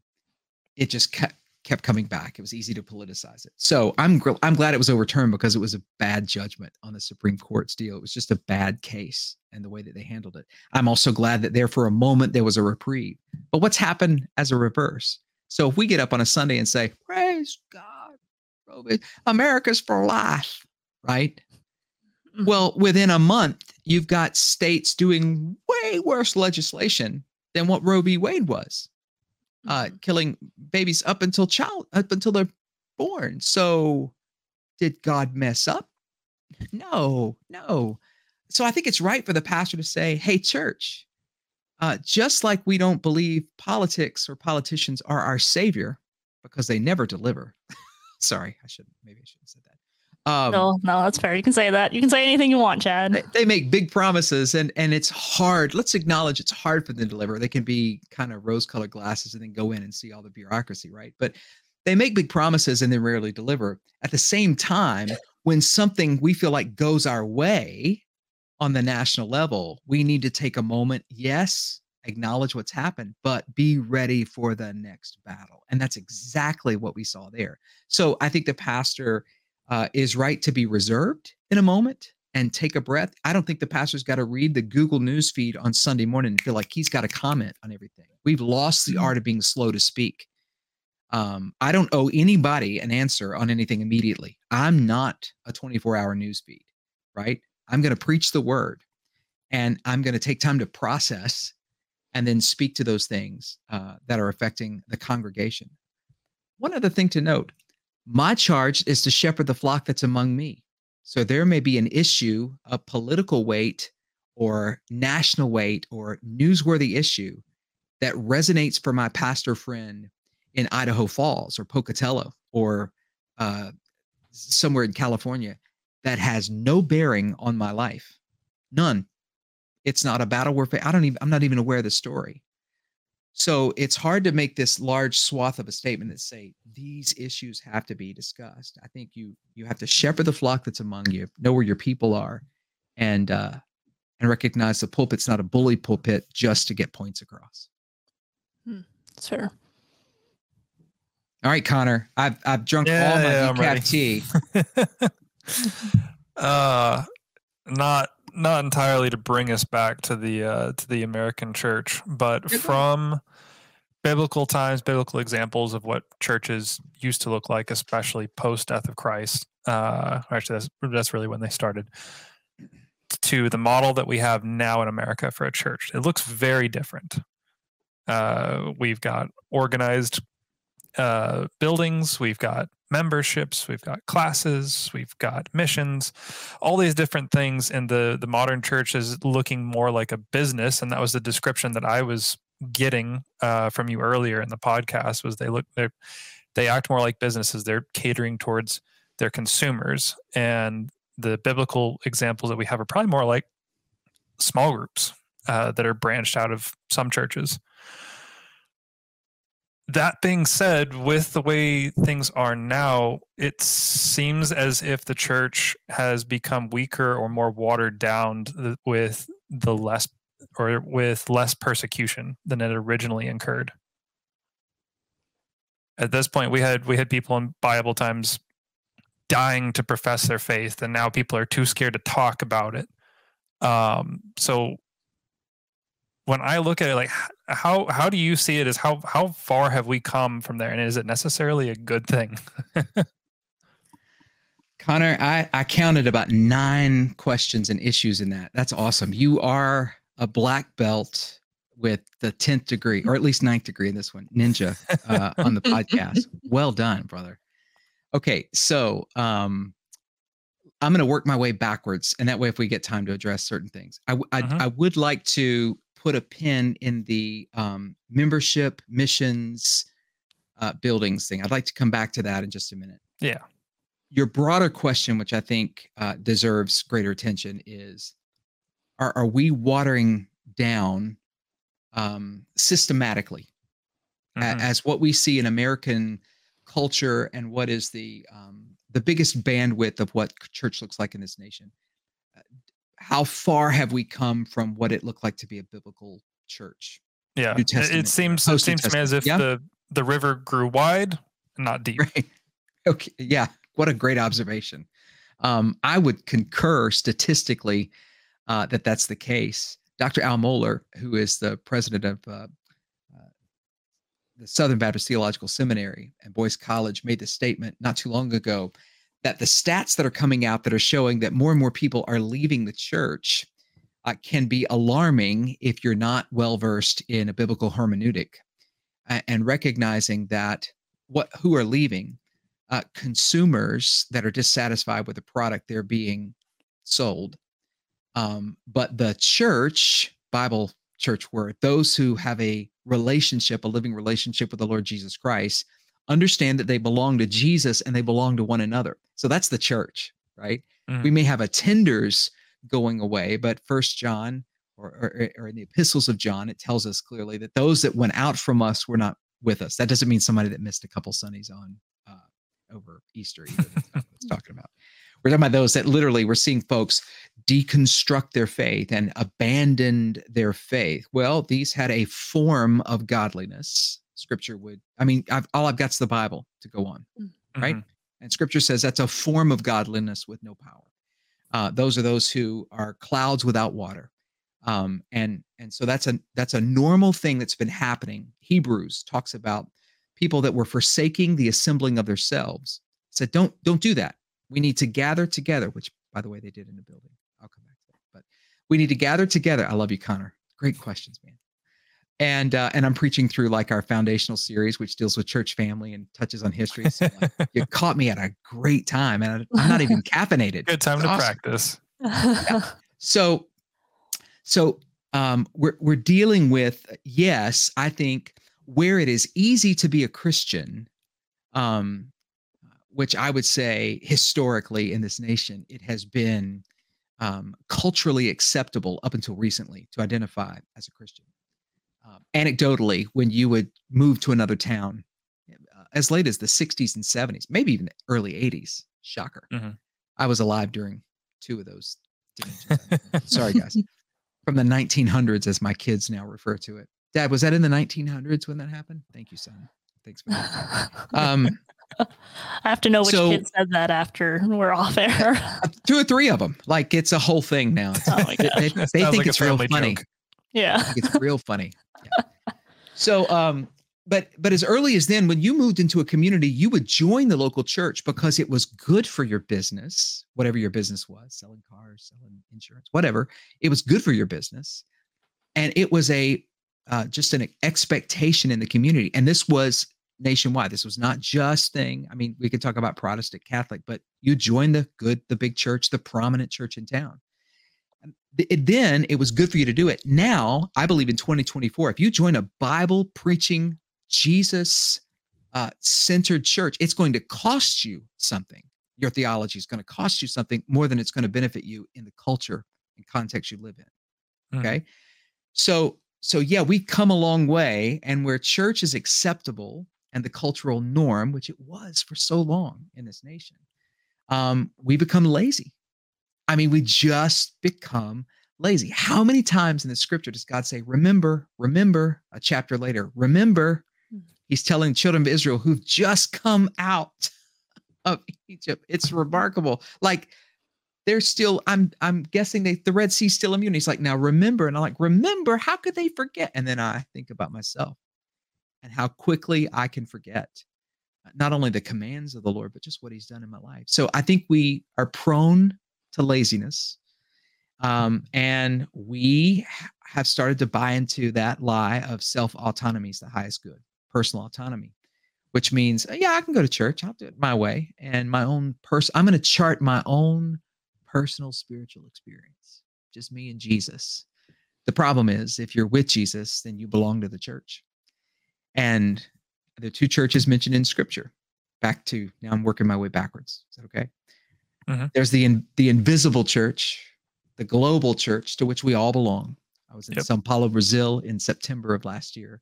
it just kept kept coming back. It was easy to politicize it. So I'm gr- I'm glad it was overturned because it was a bad judgment on the Supreme Court's deal. It was just a bad case and the way that they handled it. I'm also glad that there for a moment there was a reprieve. But what's happened as a reverse? So if we get up on a Sunday and say, "Praise God, America's for life," right? Mm-hmm. Well, within a month, you've got states doing way worse legislation than what Roe v. Wade was uh, mm-hmm. killing babies up until child up until they're born. So, did God mess up? No, no. So I think it's right for the pastor to say, "Hey, church, uh, just like we don't believe politics or politicians are our savior because they never deliver." Sorry, I should maybe I shouldn't have said that. Um, no, no, that's fair. You can say that. You can say anything you want, Chad. They, they, make big promises, and and it's hard. Let's acknowledge it's hard for them to deliver. They can be kind of rose-colored glasses and then go in and see all the bureaucracy, right? But they make big promises and they rarely deliver. At the same time, when something we feel like goes our way on the national level, we need to take a moment. Yes, acknowledge what's happened, but be ready for the next battle. And that's exactly what we saw there. So I think the pastor uh, is right to be reserved in a moment and take a breath. I don't think the pastor's got to read the Google News feed on Sunday morning and feel like he's got to comment on everything. We've lost the mm-hmm. art of being slow to speak. Um, I don't owe anybody an answer on anything immediately. I'm not a 24 hour news feed, right? I'm going to preach the word and I'm going to take time to process and then speak to those things uh, that are affecting the congregation. One other thing to note my charge is to shepherd the flock that's among me. So there may be an issue, a political weight or national weight or newsworthy issue that resonates for my pastor friend in Idaho Falls or Pocatello or uh, somewhere in California that has no bearing on my life. None. It's not a battle warfare. I don't even, I'm not even aware of the story. So it's hard to make this large swath of a statement that say these issues have to be discussed. I think you you have to shepherd the flock that's among you, know where your people are, and uh, and recognize the pulpit's not a bully pulpit just to get points across. Hmm, that's fair. All right, Connor, I've I've drunk yeah, all my yeah, decaf tea. uh, not not entirely to bring us back to the uh, to the American church, but from biblical times, biblical examples of what churches used to look like, especially post death of Christ. Uh, actually, that's, that's really when they started. To the model that we have now in America for a church, it looks very different. Uh, we've got organized uh, buildings, we've got memberships, we've got classes, we've got missions, all these different things. And the the modern church is looking more like a business, and that was the description that I was getting uh, from you earlier in the podcast. Was they look they they act more like businesses. They're catering towards their consumers, and the biblical examples that we have are probably more like small groups uh, that are branched out of some churches that being said, with the way things are now, it seems as if the church has become weaker or more watered down with the less or with less persecution than it originally incurred. At this point, we had we had people in Bible times dying to profess their faith, and now people are too scared to talk about it. Um, so when I look at it, like how how do you see it? Is how how far have we come from there, and is it necessarily a good thing? Connor, I I counted about nine questions and issues in that. That's awesome. You are a black belt with the tenth degree, or at least ninth degree in this one, ninja uh, on the podcast. Well done, brother. Okay, so um, I'm going to work my way backwards, and that way, if we get time to address certain things, I I, uh-huh. I would like to put a pin in the um, membership missions uh, buildings thing. I'd like to come back to that in just a minute. Yeah. Your broader question, which I think uh, deserves greater attention, is: Are are we watering down um, systematically mm-hmm. a, as what we see in American culture and what is the um, the biggest bandwidth of what church looks like in this nation? How far have we come from what it looked like to be a biblical church? Yeah, it seems it seems to me as if yeah. the the river grew wide, not deep. Right. Okay. Yeah. What a great observation. Um, I would concur statistically uh, that that's the case. Dr. Al Mohler, who is the president of uh, uh, the Southern Baptist Theological Seminary and Boyce College, made the statement not too long ago that the stats that are coming out that are showing that more and more people are leaving the church uh, can be alarming if you're not well versed in a biblical hermeneutic and recognizing that what who are leaving uh, consumers that are dissatisfied with the product they're being sold. Um, but the church bible church word those who have a relationship a living relationship with the lord jesus christ understand that they belong to Jesus and they belong to one another. So that's the church, right? Mm-hmm. We may have attenders going away, but First John or, or, or, in the epistles of John, it tells us clearly that those that went out from us were not with us. That doesn't mean somebody that missed a couple Sundays on uh, over Easter. Either. That's talking about. We're talking about those that literally we're seeing folks deconstruct their faith and abandoned their faith. Well, these had a form of godliness scripture would i mean I've, all i've got's the bible to go on mm-hmm. right? And scripture says that's a form of godliness with no power. Uh, those are those who are clouds without water. Um, and and so that's a that's a normal thing that's been happening. Hebrews talks about people that were forsaking the assembling of themselves said don't don't do that. We need to gather together which by the way they did in the building. I'll come back to that. But we need to gather together. I love you connor. Great questions man and uh, and I'm preaching through like our foundational series, which deals with church family and touches on history. So like, you caught me at a great time, and I'm not even caffeinated. Good time it's to awesome. practice. Yeah. So, so um, we're we're dealing with yes, I think where it is easy to be a Christian, um, which I would say historically in this nation, it has been um, culturally acceptable up until recently to identify as a Christian um, anecdotally, when you would move to another town uh, as late as the 60s and 70s, maybe even the early 80s, shocker. Mm-hmm. I was alive during two of those. Sorry, guys. From the 1900s, as my kids now refer to it. Dad, was that in the 1900s when that happened? Thank you, son. Thanks, man. Um, I have to know which so, kid said that after we're off air. two or three of them. Like it's a whole thing now. oh my gosh. They, they think like it's real funny. Joke. Yeah. it's real funny. So um but but as early as then when you moved into a community you would join the local church because it was good for your business whatever your business was selling cars selling insurance whatever it was good for your business. And it was a uh, just an expectation in the community. And this was nationwide. This was not just thing i mean we could talk about protestant catholic but you join the good the big church the prominent church in town it, then it was good for you to do it now i believe in 2024 if you join a bible preaching Jesus uh, centered church, it's going to cost you something. Your theology is going to cost you something more than it's going to benefit you in the culture and context you live in. Hmm. Okay. Mm. So, so yeah, we come a long way, and where church is acceptable and the cultural norm, which it was for so long in this nation, um, we become lazy. I mean, we just become lazy. How many times in the scripture does God say, remember, remember, a chapter later, remember, hmm. he's telling children of Israel who've just come out of Egypt. It's remarkable. Like they're still, I'm I'm guessing they the Red Sea's still immune. He's like, now remember. And I'm like, remember, how could they forget? And then I think about myself and how quickly I can forget uh, not only the commands of the Lord, but just what he's done in my life. So I think we are prone to laziness. Um, and we have started to buy into that lie of self autonomy is the highest good personal autonomy, which means, uh, yeah, I can go to church. I'll do it my way and my own person. I'm going to chart my own personal spiritual experience, just me and Jesus. The problem is, if you're with Jesus, then you belong to the church. And the two churches mentioned in scripture. Back to now, I'm working my way backwards. Is that okay? Mm-hmm. There's the in, the invisible church, the global church to which we all belong. I was in yep. Sao Paulo, Brazil in September of last year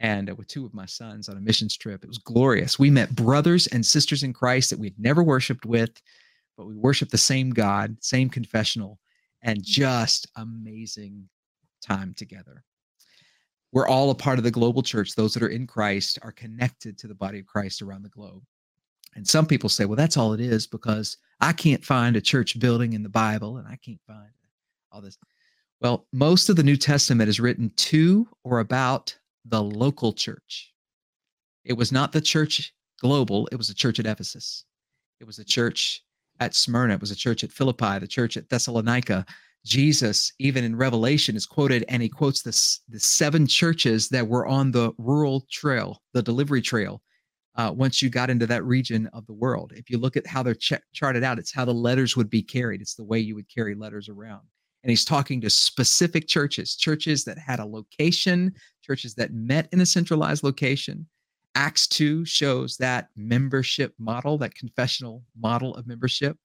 and uh, with two of my sons on a missions trip. It was glorious. We met brothers and sisters in Christ that we'd never worshiped with, but we worshiped the same God, same confessional, and mm. just amazing time together. We're all a part of the global church. Those that are in Christ are connected to the body of Christ around the globe. And some people say, well, that's all it is because I can't find a church building in the Bible and I can't find all this. Well, most of the New Testament is written to or about the local church. It was not the church global, it was a church at Ephesus. It was a church at Smyrna, it was a church at Philippi, the church at Thessalonica. Jesus, even in Revelation, is quoted and he quotes the, the seven churches that were on the rural trail, the delivery trail, uh, once you got into that region of the world. If you look at how they're ch- charted out, it's how the letters would be carried. It's the way you would carry letters around and he's talking to specific churches, churches that had a location, churches that met in a centralized location. Acts 2 shows that membership model, that confessional model of membership,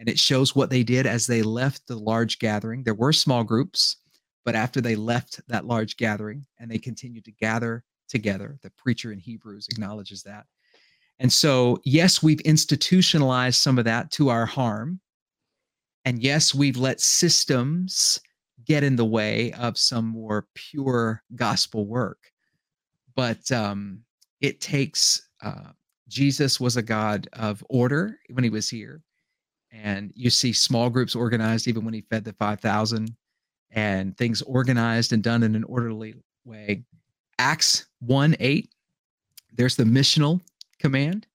and it shows what they did as they left the large gathering. There were small groups, but after they left that large gathering and they continued to gather together, the preacher in Hebrews acknowledges that. And so, yes, we've institutionalized some of that to our harm and yes, we've let systems get in the way of some more pure gospel work. But um, it takes, uh, Jesus was a God of order when he was here. And you see small groups organized even when he fed the 5,000 and things organized and done in an orderly way. Acts 1 8, there's the missional command.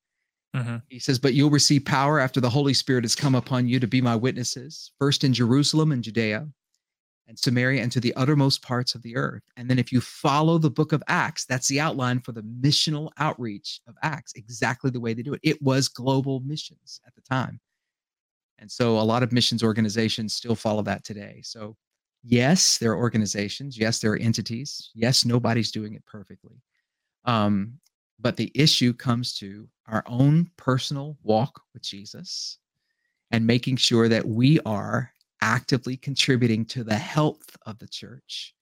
Mm-hmm. He says, But you'll receive power after the Holy Spirit has come upon you to be my witnesses, first in Jerusalem and Judea and Samaria and to the uttermost parts of the earth. And then if you follow the book of Acts, that's the outline for the missional outreach of Acts, exactly the way they do it. It was global missions at the time. And so a lot of missions organizations still follow that today. So, yes, there are organizations. Yes, there are entities. Yes, nobody's doing it perfectly. Um, but the issue comes to our own personal walk with Jesus and making sure that we are actively contributing to the health of the church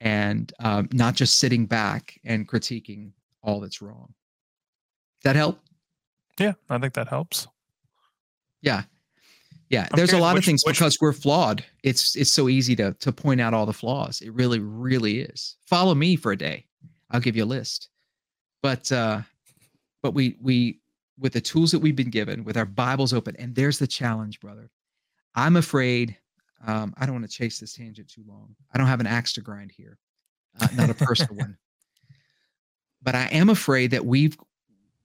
and um, not just sitting back and critiquing all that's wrong. Does that help? Yeah, I think that helps. Yeah. Yeah, I'm there's a lot which, of things which, because we're flawed. It's it's so easy to to point out all the flaws. It really really is. Follow me for a day. I'll give you a list but uh but we we with the tools that we've been given with our bibles open and there's the challenge brother. I'm afraid um i don't want to chase this tangent too long. I don't have an axe to grind here uh, not a personal one. But I am afraid that we've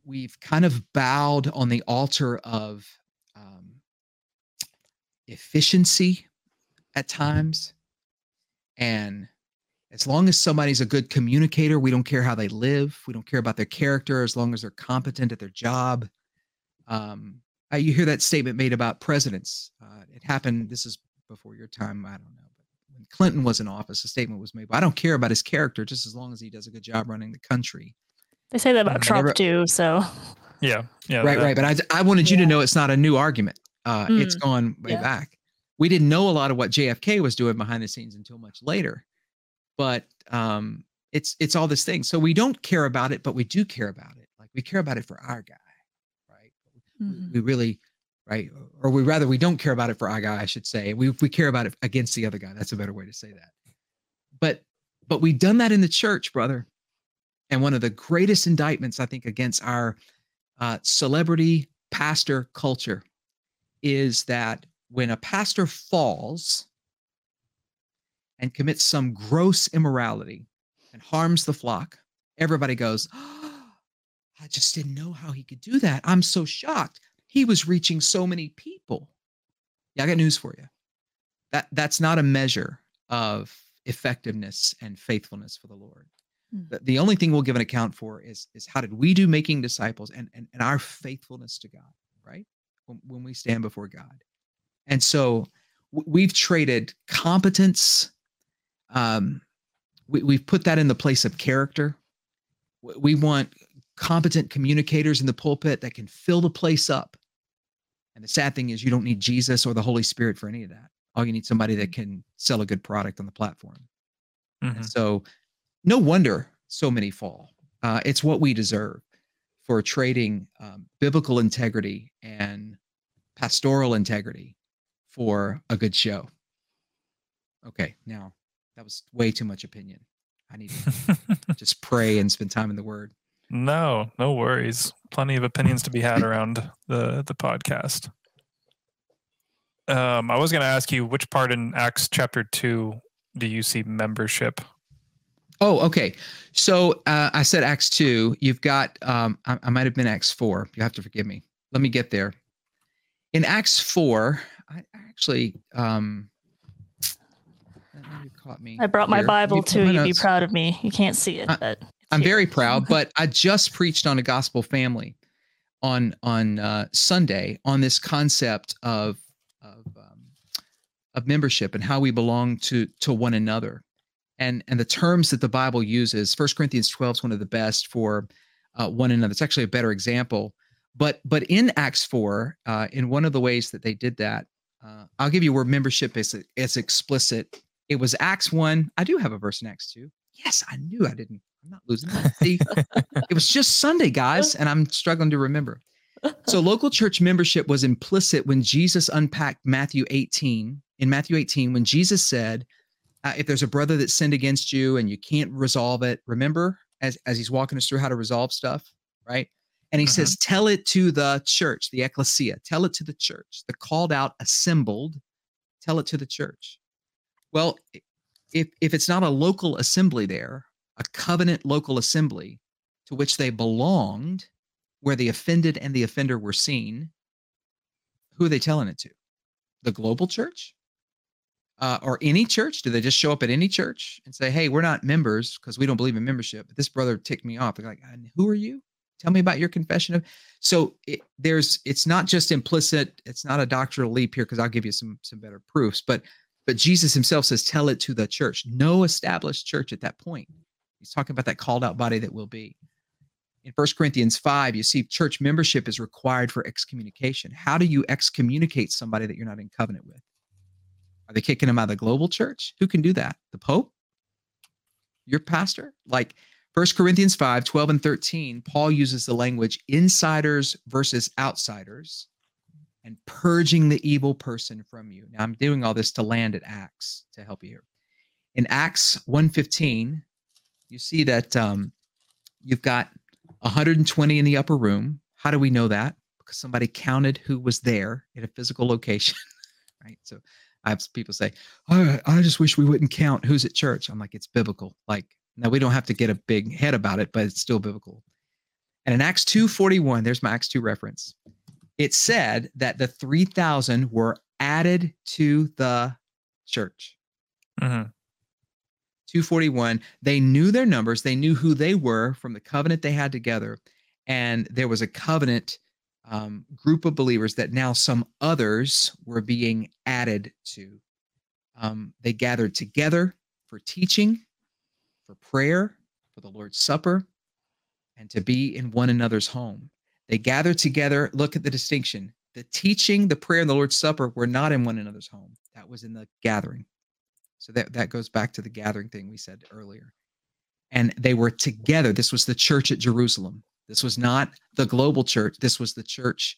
we've kind of bowed on the altar of um, efficiency at times, and as long as somebody's a good communicator, we don't care how they live. We don't care about their character as long as they're competent at their job. Um, uh, you hear that statement made about presidents. Uh, it happened. This is before your time. I don't know. But when Clinton was in office, a statement was made. but I don't care about his character, just as long as he does a good job running the country. They say that about Um, Trump never- too. So Yeah, yeah, right, that- right. But I, I wanted you to know it's not a new argument. Uh, It's gone way Yeah. back. We didn't know a lot of what JFK was doing behind the scenes until much later. But um, it's it's all this thing. So we don't care about it, but we do care about it. Like we care about it for our guy, right? We- Mhm. We really, right? Or we rather we don't care about it for our guy, I should say. We we care about it against the other guy. That's a better way to say that. But but we've done that in the church, brother. And one of the greatest indictments, I think, against our uh, celebrity pastor culture is that when a pastor falls and commits some gross immorality and harms the flock, everybody goes, I just didn't know how he could do that. I'm so shocked. He was reaching so many people. Yeah, I got news for you. That that's not a measure of effectiveness and faithfulness for the Lord. Mm. The, the only thing we'll give an account for is is how did we do making disciples and and, and our faithfulness to God, right? When, when we stand before God. And so we've traded competence um we, we've put that in the place of character. We want competent communicators in the pulpit that can fill the place up. And the sad thing is, you don't need Jesus or the Holy Spirit for any of that. All you need somebody that can sell a good product on the platform. Mhm. And so, no wonder so many fall. Uh, it's what we deserve for trading um, biblical integrity and pastoral integrity for a good show. Okay, now that was way too much opinion. I need to just pray and spend time in the Word. no, no worries. Plenty of opinions to be had around the the podcast. Um, I was going to ask you which part in Acts chapter two do you see membership? Oh, okay. So uh, I said Acts two. You've got. Um, I, I might have been Acts four. You have to forgive me. Let me get there. In Acts four, I actually. Um, that maybe caught me. I brought my. Bible Let too. You'd be proud of me. You can't see it, I- but I'm here. very proud, but I just preached on a gospel family on on uh, Sunday on this concept of of um, of membership and how we belong to to one another, and and the terms that the Bible uses. First Corinthians 12 is one of the best for uh, one another. It's actually a better example. But but in Acts 4, uh, in one of the ways that they did that, uh, I'll give you where membership is is explicit. It was Acts 1. I do have a verse in Acts 2. Yes, I knew I didn't. I'm not losing it. See, it was just Sunday, guys, and I'm struggling to remember. So local church membership was implicit when Jesus unpacked Matthew 18. In Matthew 18, when Jesus said, uh, if there's a brother that sinned against you and you can't resolve it, remember as, as he's walking us through how to resolve stuff, right? And he Mhm. says, tell it to the church, the ecclesia, tell it to the church, the called out, assembled, tell it to the church. Well, if, if it's not a local assembly there, a covenant local assembly to which they belonged, where the offended and the offender were seen, who are they telling it to? The global church? Uh, or any church? Do they just show up at any church and say, hey, we're not members because we don't believe in membership, but this brother ticked me off? They're like, who are you? Tell me about your confession of. So it, there's, it's not just implicit. It's not a doctrinal leap here because I'll give you some some better proofs. But but Jesus himself says, tell it to the church. No established church at that point. He's talking about that called out body that will be. In 1 Corinthians 5, you see church membership is required for excommunication. How do you excommunicate somebody that you're not in covenant with? Are they kicking them out of the global church? Who can do that? The Pope? Your pastor? Like 1 Corinthians 5, 12 and 13, Paul uses the language insiders versus outsiders and purging the evil person from you. Now I'm doing all this to land at Acts to help you here. In Acts 1:15, you see that um, you've got 120 in the upper room. How do we know that? Because somebody counted who was there in a physical location, right? So I have people say, "Oh, I just wish we wouldn't count who's at church." I'm like, it's biblical. Like Now we don't have to get a big head about it, but it's still biblical. And in Acts 2:41, there's my Acts 2 reference. It said that the 3,000 were added to the church. Mm-hmm. 241 they knew their numbers they knew who they were from the covenant they had together and there was a covenant um, group of believers that now some others were being added to um, they gathered together for teaching for prayer for the lord's supper and to be in one another's home they gathered together look at the distinction the teaching the prayer and the lord's supper were not in one another's home that was in the gathering so that, that goes back to the gathering thing we said earlier. And they were together. This was the church at Jerusalem. This was not the global church. This was the church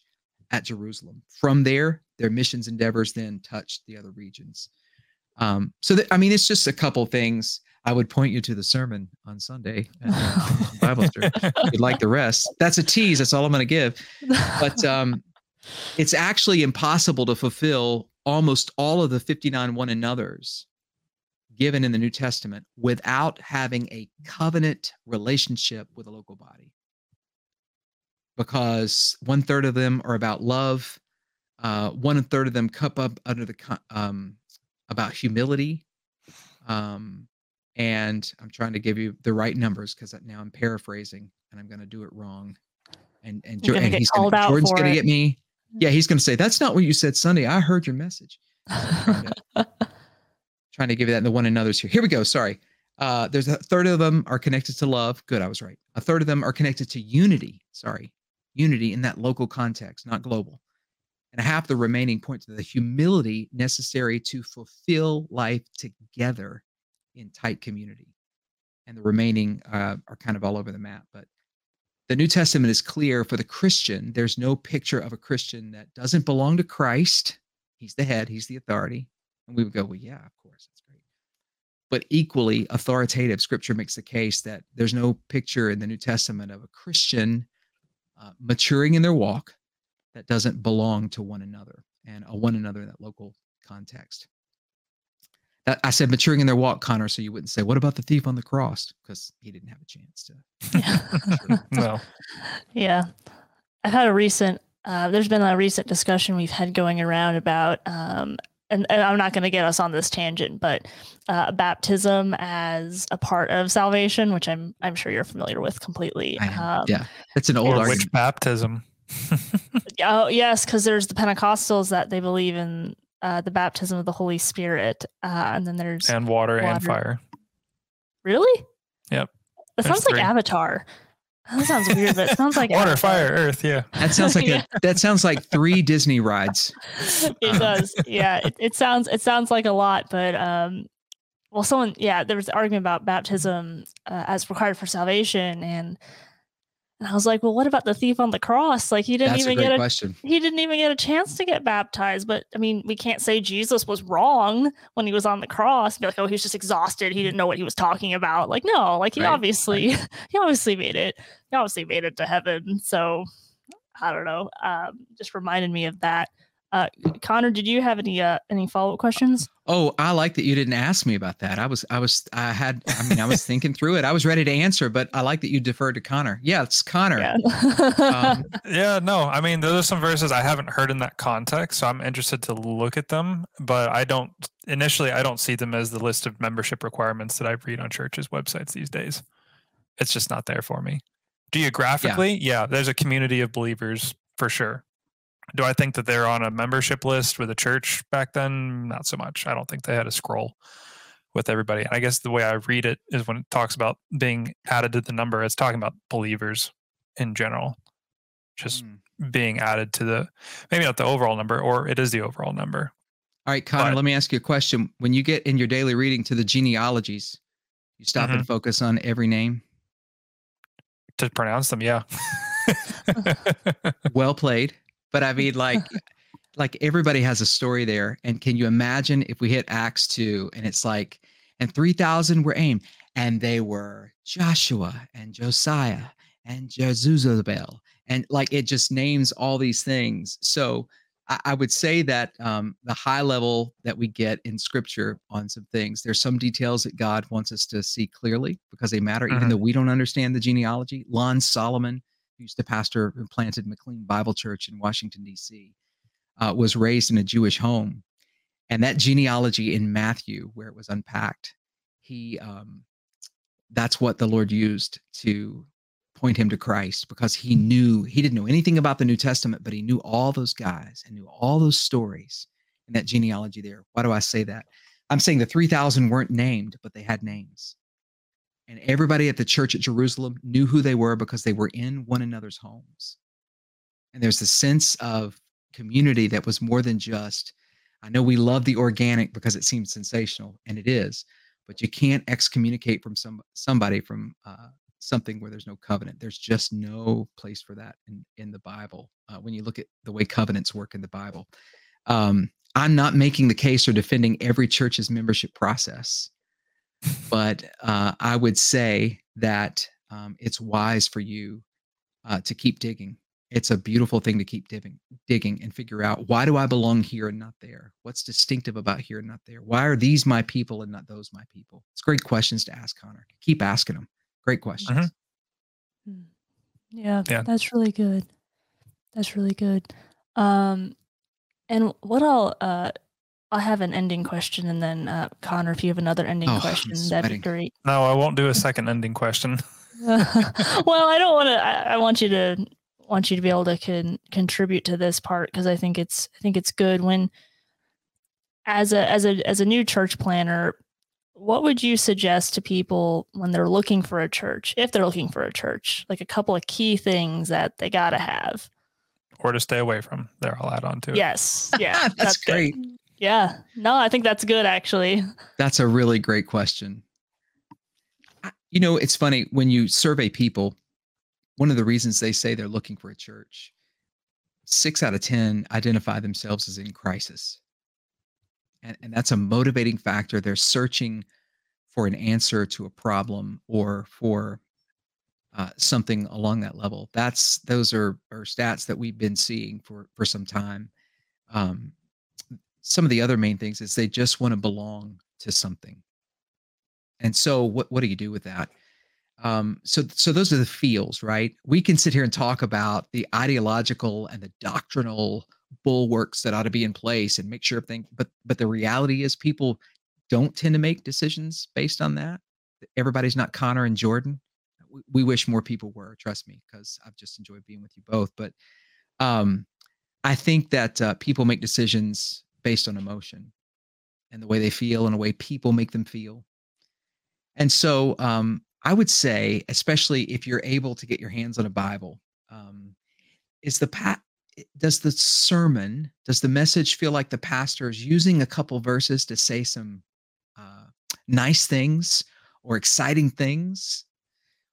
at Jerusalem. From there, their missions endeavors then touched the other regions. Um, so, that, I mean, it's just a couple things. I would point you to the sermon on Sunday at Bible Church. You'd like the rest. That's a tease. That's all I'm going to give. But um, it's actually impossible to fulfill almost all of the 59 one another's given in the New Testament without having a covenant relationship with a local body. Because one third of them are about love, uh, one third of them cup up under the um, about humility, um, and I'm trying to give you the right numbers because now I'm paraphrasing and I'm going to do it wrong. And and, jo- and he's gonna, Jordan's going to get me. Yeah, he's going to say that's not what you said Sunday. I heard your message. trying to give you that in the one another's here. Here we go. Sorry. Uh, there's a third of them are connected to love. Good, I was right. A third of them are connected to unity. Sorry, unity in that local context, not global. And half the remaining point to the humility necessary to fulfill life together in tight community. And the remaining uh, are kind of all over the map. But the New Testament is clear for the Christian. There's no picture of a Christian that doesn't belong to Christ. He's the head, he's the authority. And we would go, well, yeah, of course, that's great. But equally authoritative, scripture makes the case that there's no picture in the New Testament of a Christian uh, maturing in their walk that doesn't belong to one another and a one another in that local context. That, I said maturing in their walk, Connor, so you wouldn't say, what about the thief on the cross? Because he didn't have a chance to. Yeah. no. Yeah. I've had a recent, uh, there's been a recent discussion we've had going around about um, and, and I'm not going to get us on this tangent, but uh, baptism as a part of salvation, which I'm I'm sure you're familiar with completely. Um, yeah, it's an old Which baptism? oh yes, because there's the Pentecostals that they believe in uh, the baptism of the Holy Spirit, uh, and then there's and water, water, and fire. Really? Yep. That there's sounds three. like Avatar. That sounds weird, but it sounds like water, fire, earth. Yeah, that sounds like yeah. a that sounds like three Disney rides. It does. Yeah, it, it sounds it sounds like a lot, but um, well, someone yeah, there was an argument about baptism uh, as required for salvation, and and I was like, well, what about the thief on the cross? Like he didn't That's even a get a question. he didn't even get a chance to get baptized. But I mean, we can't say Jesus was wrong when he was on the cross. Be like, oh, he was just exhausted. He didn't know what he was talking about. Like, no, like he right. obviously right. he obviously made it. He obviously made it to heaven. So I don't know. Um, just reminded me of that. Uh, Connor, did you have any uh, any follow up questions? Oh, I like that you didn't ask me about that. I was I was I had I mean I was thinking through it. I was ready to answer, but I like that you deferred to Connor. Yeah, it's Connor. Yeah. um, yeah, no, I mean those are some verses I haven't heard in that context, so I'm interested to look at them. But I don't initially I don't see them as the list of membership requirements that I read on churches' websites these days. It's just not there for me. Geographically, yeah, yeah there's a community of believers for sure do I think that they're on a membership list with a church back then? Not so much. I don't think they had a scroll with everybody. And I guess the way I read it is when it talks about being added to the number, it's talking about believers in general, just mm. being added to the maybe not the overall number, or it is the overall number. All right, Connor, but, let me ask you a question. When you get in your daily reading to the genealogies, you stop mm-hmm. and focus on every name to pronounce them. Yeah. well played. But I mean, like, like everybody has a story there. And can you imagine if we hit Acts two and it's like, and three thousand were aimed, and they were Joshua and Josiah and Jezebel, and like it just names all these things. So I, I would say that um, the high level that we get in Scripture on some things, there's some details that God wants us to see clearly because they matter, even Mhm. though we don't understand the genealogy. Lon Solomon, who the pastor and planted McLean Bible Church in Washington D.C., uh, was raised in a Jewish home, and that genealogy in Matthew, where it was unpacked, he um, that's what the Lord used to point him to Christ because he knew he didn't know anything about the New Testament, but he knew all those guys and knew all those stories in that genealogy there. Why do I say that? I'm saying the 3,000 weren't named, but they had names. And everybody at the church at Jerusalem knew who they were because they were in one another's homes. And there's a sense of community that was more than just, I know we love the organic because it seems sensational, and it is, but you can't excommunicate from some somebody from uh, something where there's no covenant. There's just no place for that in in the Bible. Uh, when you look at the way covenants work in the Bible, um, I'm not making the case or defending every church's membership process, but uh, I would say that um, it's wise for you uh, to keep digging. It's a beautiful thing to keep digging, digging and figure out why do I belong here and not there? What's distinctive about here and not there? Why are these my people and not those my people? It's great questions to ask, Connor. Keep asking them. Great questions. Mm. Yeah, Yeah. that's really good. That's really good. Um, and what I'll uh, I have an ending question, and then uh, Connor, if you have another ending Oh, question, that'd be great. No, I won't do a second ending question. well, I don't want to. I, I want you to want you to be able to con- contribute to this part because I think it's I think it's good when as a as a as a new church planner, what would you suggest to people when they're looking for a church, if they're looking for a church, like a couple of key things that they gotta have? or to stay away from. There, I'll add on to it. Yes, yeah, That's good. great. Yeah, no, I think that's good actually. That's a really great question. You know, it's funny when you survey people, one of the reasons they say they're looking for a church, six out of 10 identify themselves as in crisis. And, and that's a motivating factor. They're searching for an answer to a problem or for uh, something along that level. That's those are, are stats that we've been seeing for for some time. Um, some of the other main things is they just want to belong to something. And so what what do you do with that? Um, so so those are the feels, right? We can sit here and talk about the ideological and the doctrinal bulwarks that ought to be in place and make sure everything, but but the reality is people don't tend to make decisions based on that. Everybody's not Connor and Jordan. We, we wish more people were, trust me, because I've just enjoyed being with you both. But um, I think that uh, people make decisions based on emotion and the way they feel and the way people make them feel. And so um, I would say, especially if you're able to get your hands on a Bible, um, is the pa- does the sermon, does the message feel like the pastor is using a couple verses to say some uh, nice things or exciting things?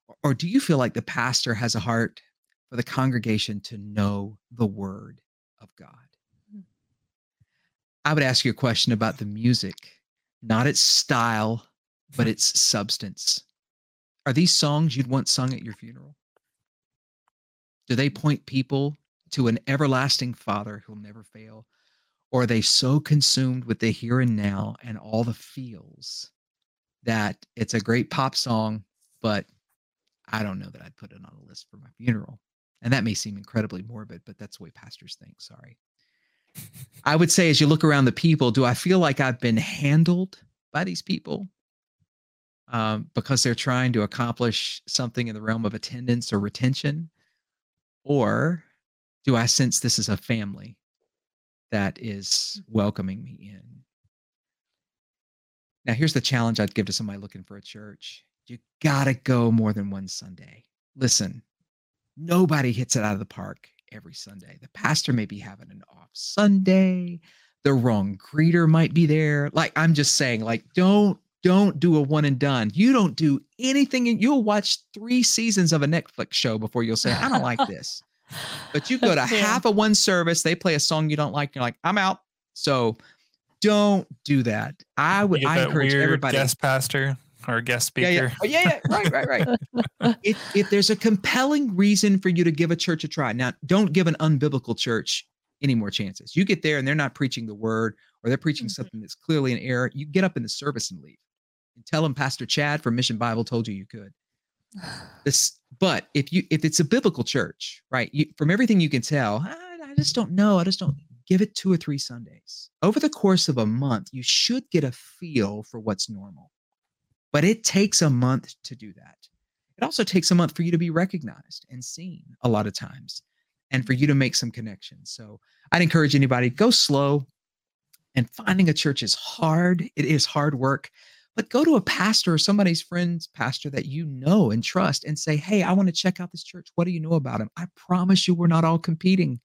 Or, or do you feel like the pastor has a heart for the congregation to know the word of God? I would ask you a question about the music, not its style, but hmm. its substance. Are these songs you'd want sung at your funeral? Do they point people to an everlasting Father who'll never fail? Or are they so consumed with the here and now and all the feels that it's a great pop song, but I don't know that I'd put it on a list for my funeral? And that may seem incredibly morbid, but that's the way pastors think. Sorry. I would say, as you look around the people, do I feel like I've been handled by these people um, because they're trying to accomplish something in the realm of attendance or retention? Or do I sense this is a family that is welcoming me in? Now, here's the challenge I'd give to somebody looking for a church you got to go more than one Sunday. Listen, nobody hits it out of the park every Sunday. The pastor may be having an off Sunday. The wrong greeter might be there. Like I'm just saying, like don't don't do a one and done. You don't do anything, and you'll watch three seasons of a Netflix show before you'll say, "I don't like this." But you go to half of one service, they play a song you don't like, you're like, "I'm out." So don't do that. I would. I encourage everybody. guest pastor or guest speaker. yeah. Oh, yeah, yeah. Right, right, right. if, if there's a compelling reason for you to give a church a try, now don't give an unbiblical church any more chances. You get there and they're not preaching the word or they're preaching Mhm. something that's clearly an error. You get up in the service and leave. And tell them Pastor Chad from Mission Bible told you you could. This, but if you if it's a biblical church, right? You, from everything you can tell, I, I just don't know. I just don't give it two or three Sundays over the course of a month. You should get a feel for what's normal, but it takes a month to do that. It also takes a month for you to be recognized and seen a lot of times, and for you to make some connections. So I'd encourage anybody go slow. And finding a church is hard. It is hard work but go to a pastor or somebody's friend's pastor that you know and trust and say, Hey, I want to check out this church. What do you know about him? I promise you, we're not all competing.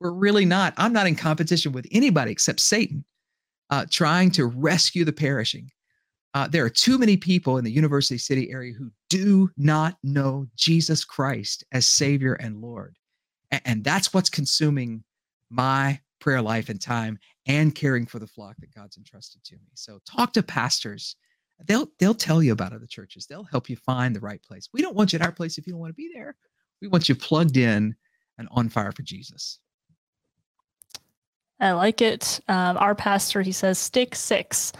We're really not. I'm not in competition with anybody except Satan, uh, trying to rescue the perishing. Uh, there are too many people in the University City area who do not know Jesus Christ as Savior and Lord. A- and that's what's consuming my prayer life and time and caring for the flock that God's entrusted to me. So talk to pastors they'll they'll tell you about other churches they'll help you find the right place we don't want you at our place if you don't want to be there we want you plugged in and on fire for jesus I like it. Um, our pastor, he says, stick six,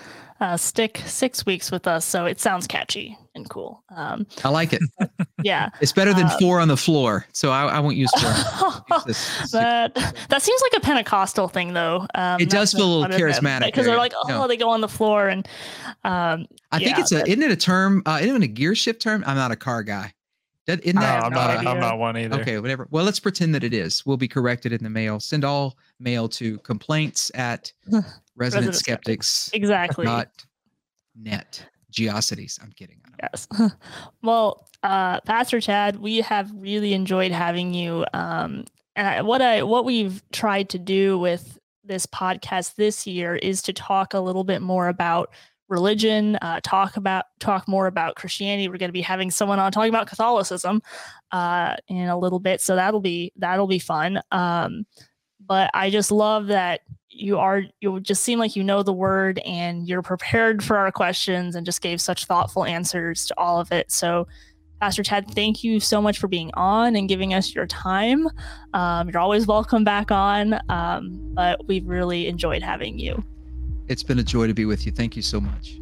uh, stick six weeks with us. So it sounds catchy and cool. Um, i like it yeah. it's better than Uh, four on the floor so i, I won't use four Use that that seems like a Pentecostal thing, though. Um, It does feel a little charismatic because they're like, oh, no. they go on the floor, and um, i think it's a isn't it a term uh isn't it a gear shift term i'm not a car guy that, isn't No, I that have I'm not. idea. I'm not one either. Okay, whatever. Well, let's pretend that it is. We'll be corrected in the mail. Send all mail to complaints at resident skeptics exactly. dot net. Geocities. I'm kidding. I don't Yes. well, uh, Pastor Chad, we have really enjoyed having you. Um, and I, what I what we've tried to do with this podcast this year is to talk a little bit more about religion, uh, talk about talk more about Christianity. We're going to be having someone on talking about Catholicism uh, in a little bit, so that'll be that'll be fun. Um, but I just love that you are you just seem like you know the word and you're prepared for our questions and just gave such thoughtful answers to all of it. So Pastor Ted, thank you so much for being on and giving us your time. Um, you're always welcome back on, um, but we've really enjoyed having you. It's been a joy to be with you. Thank you so much.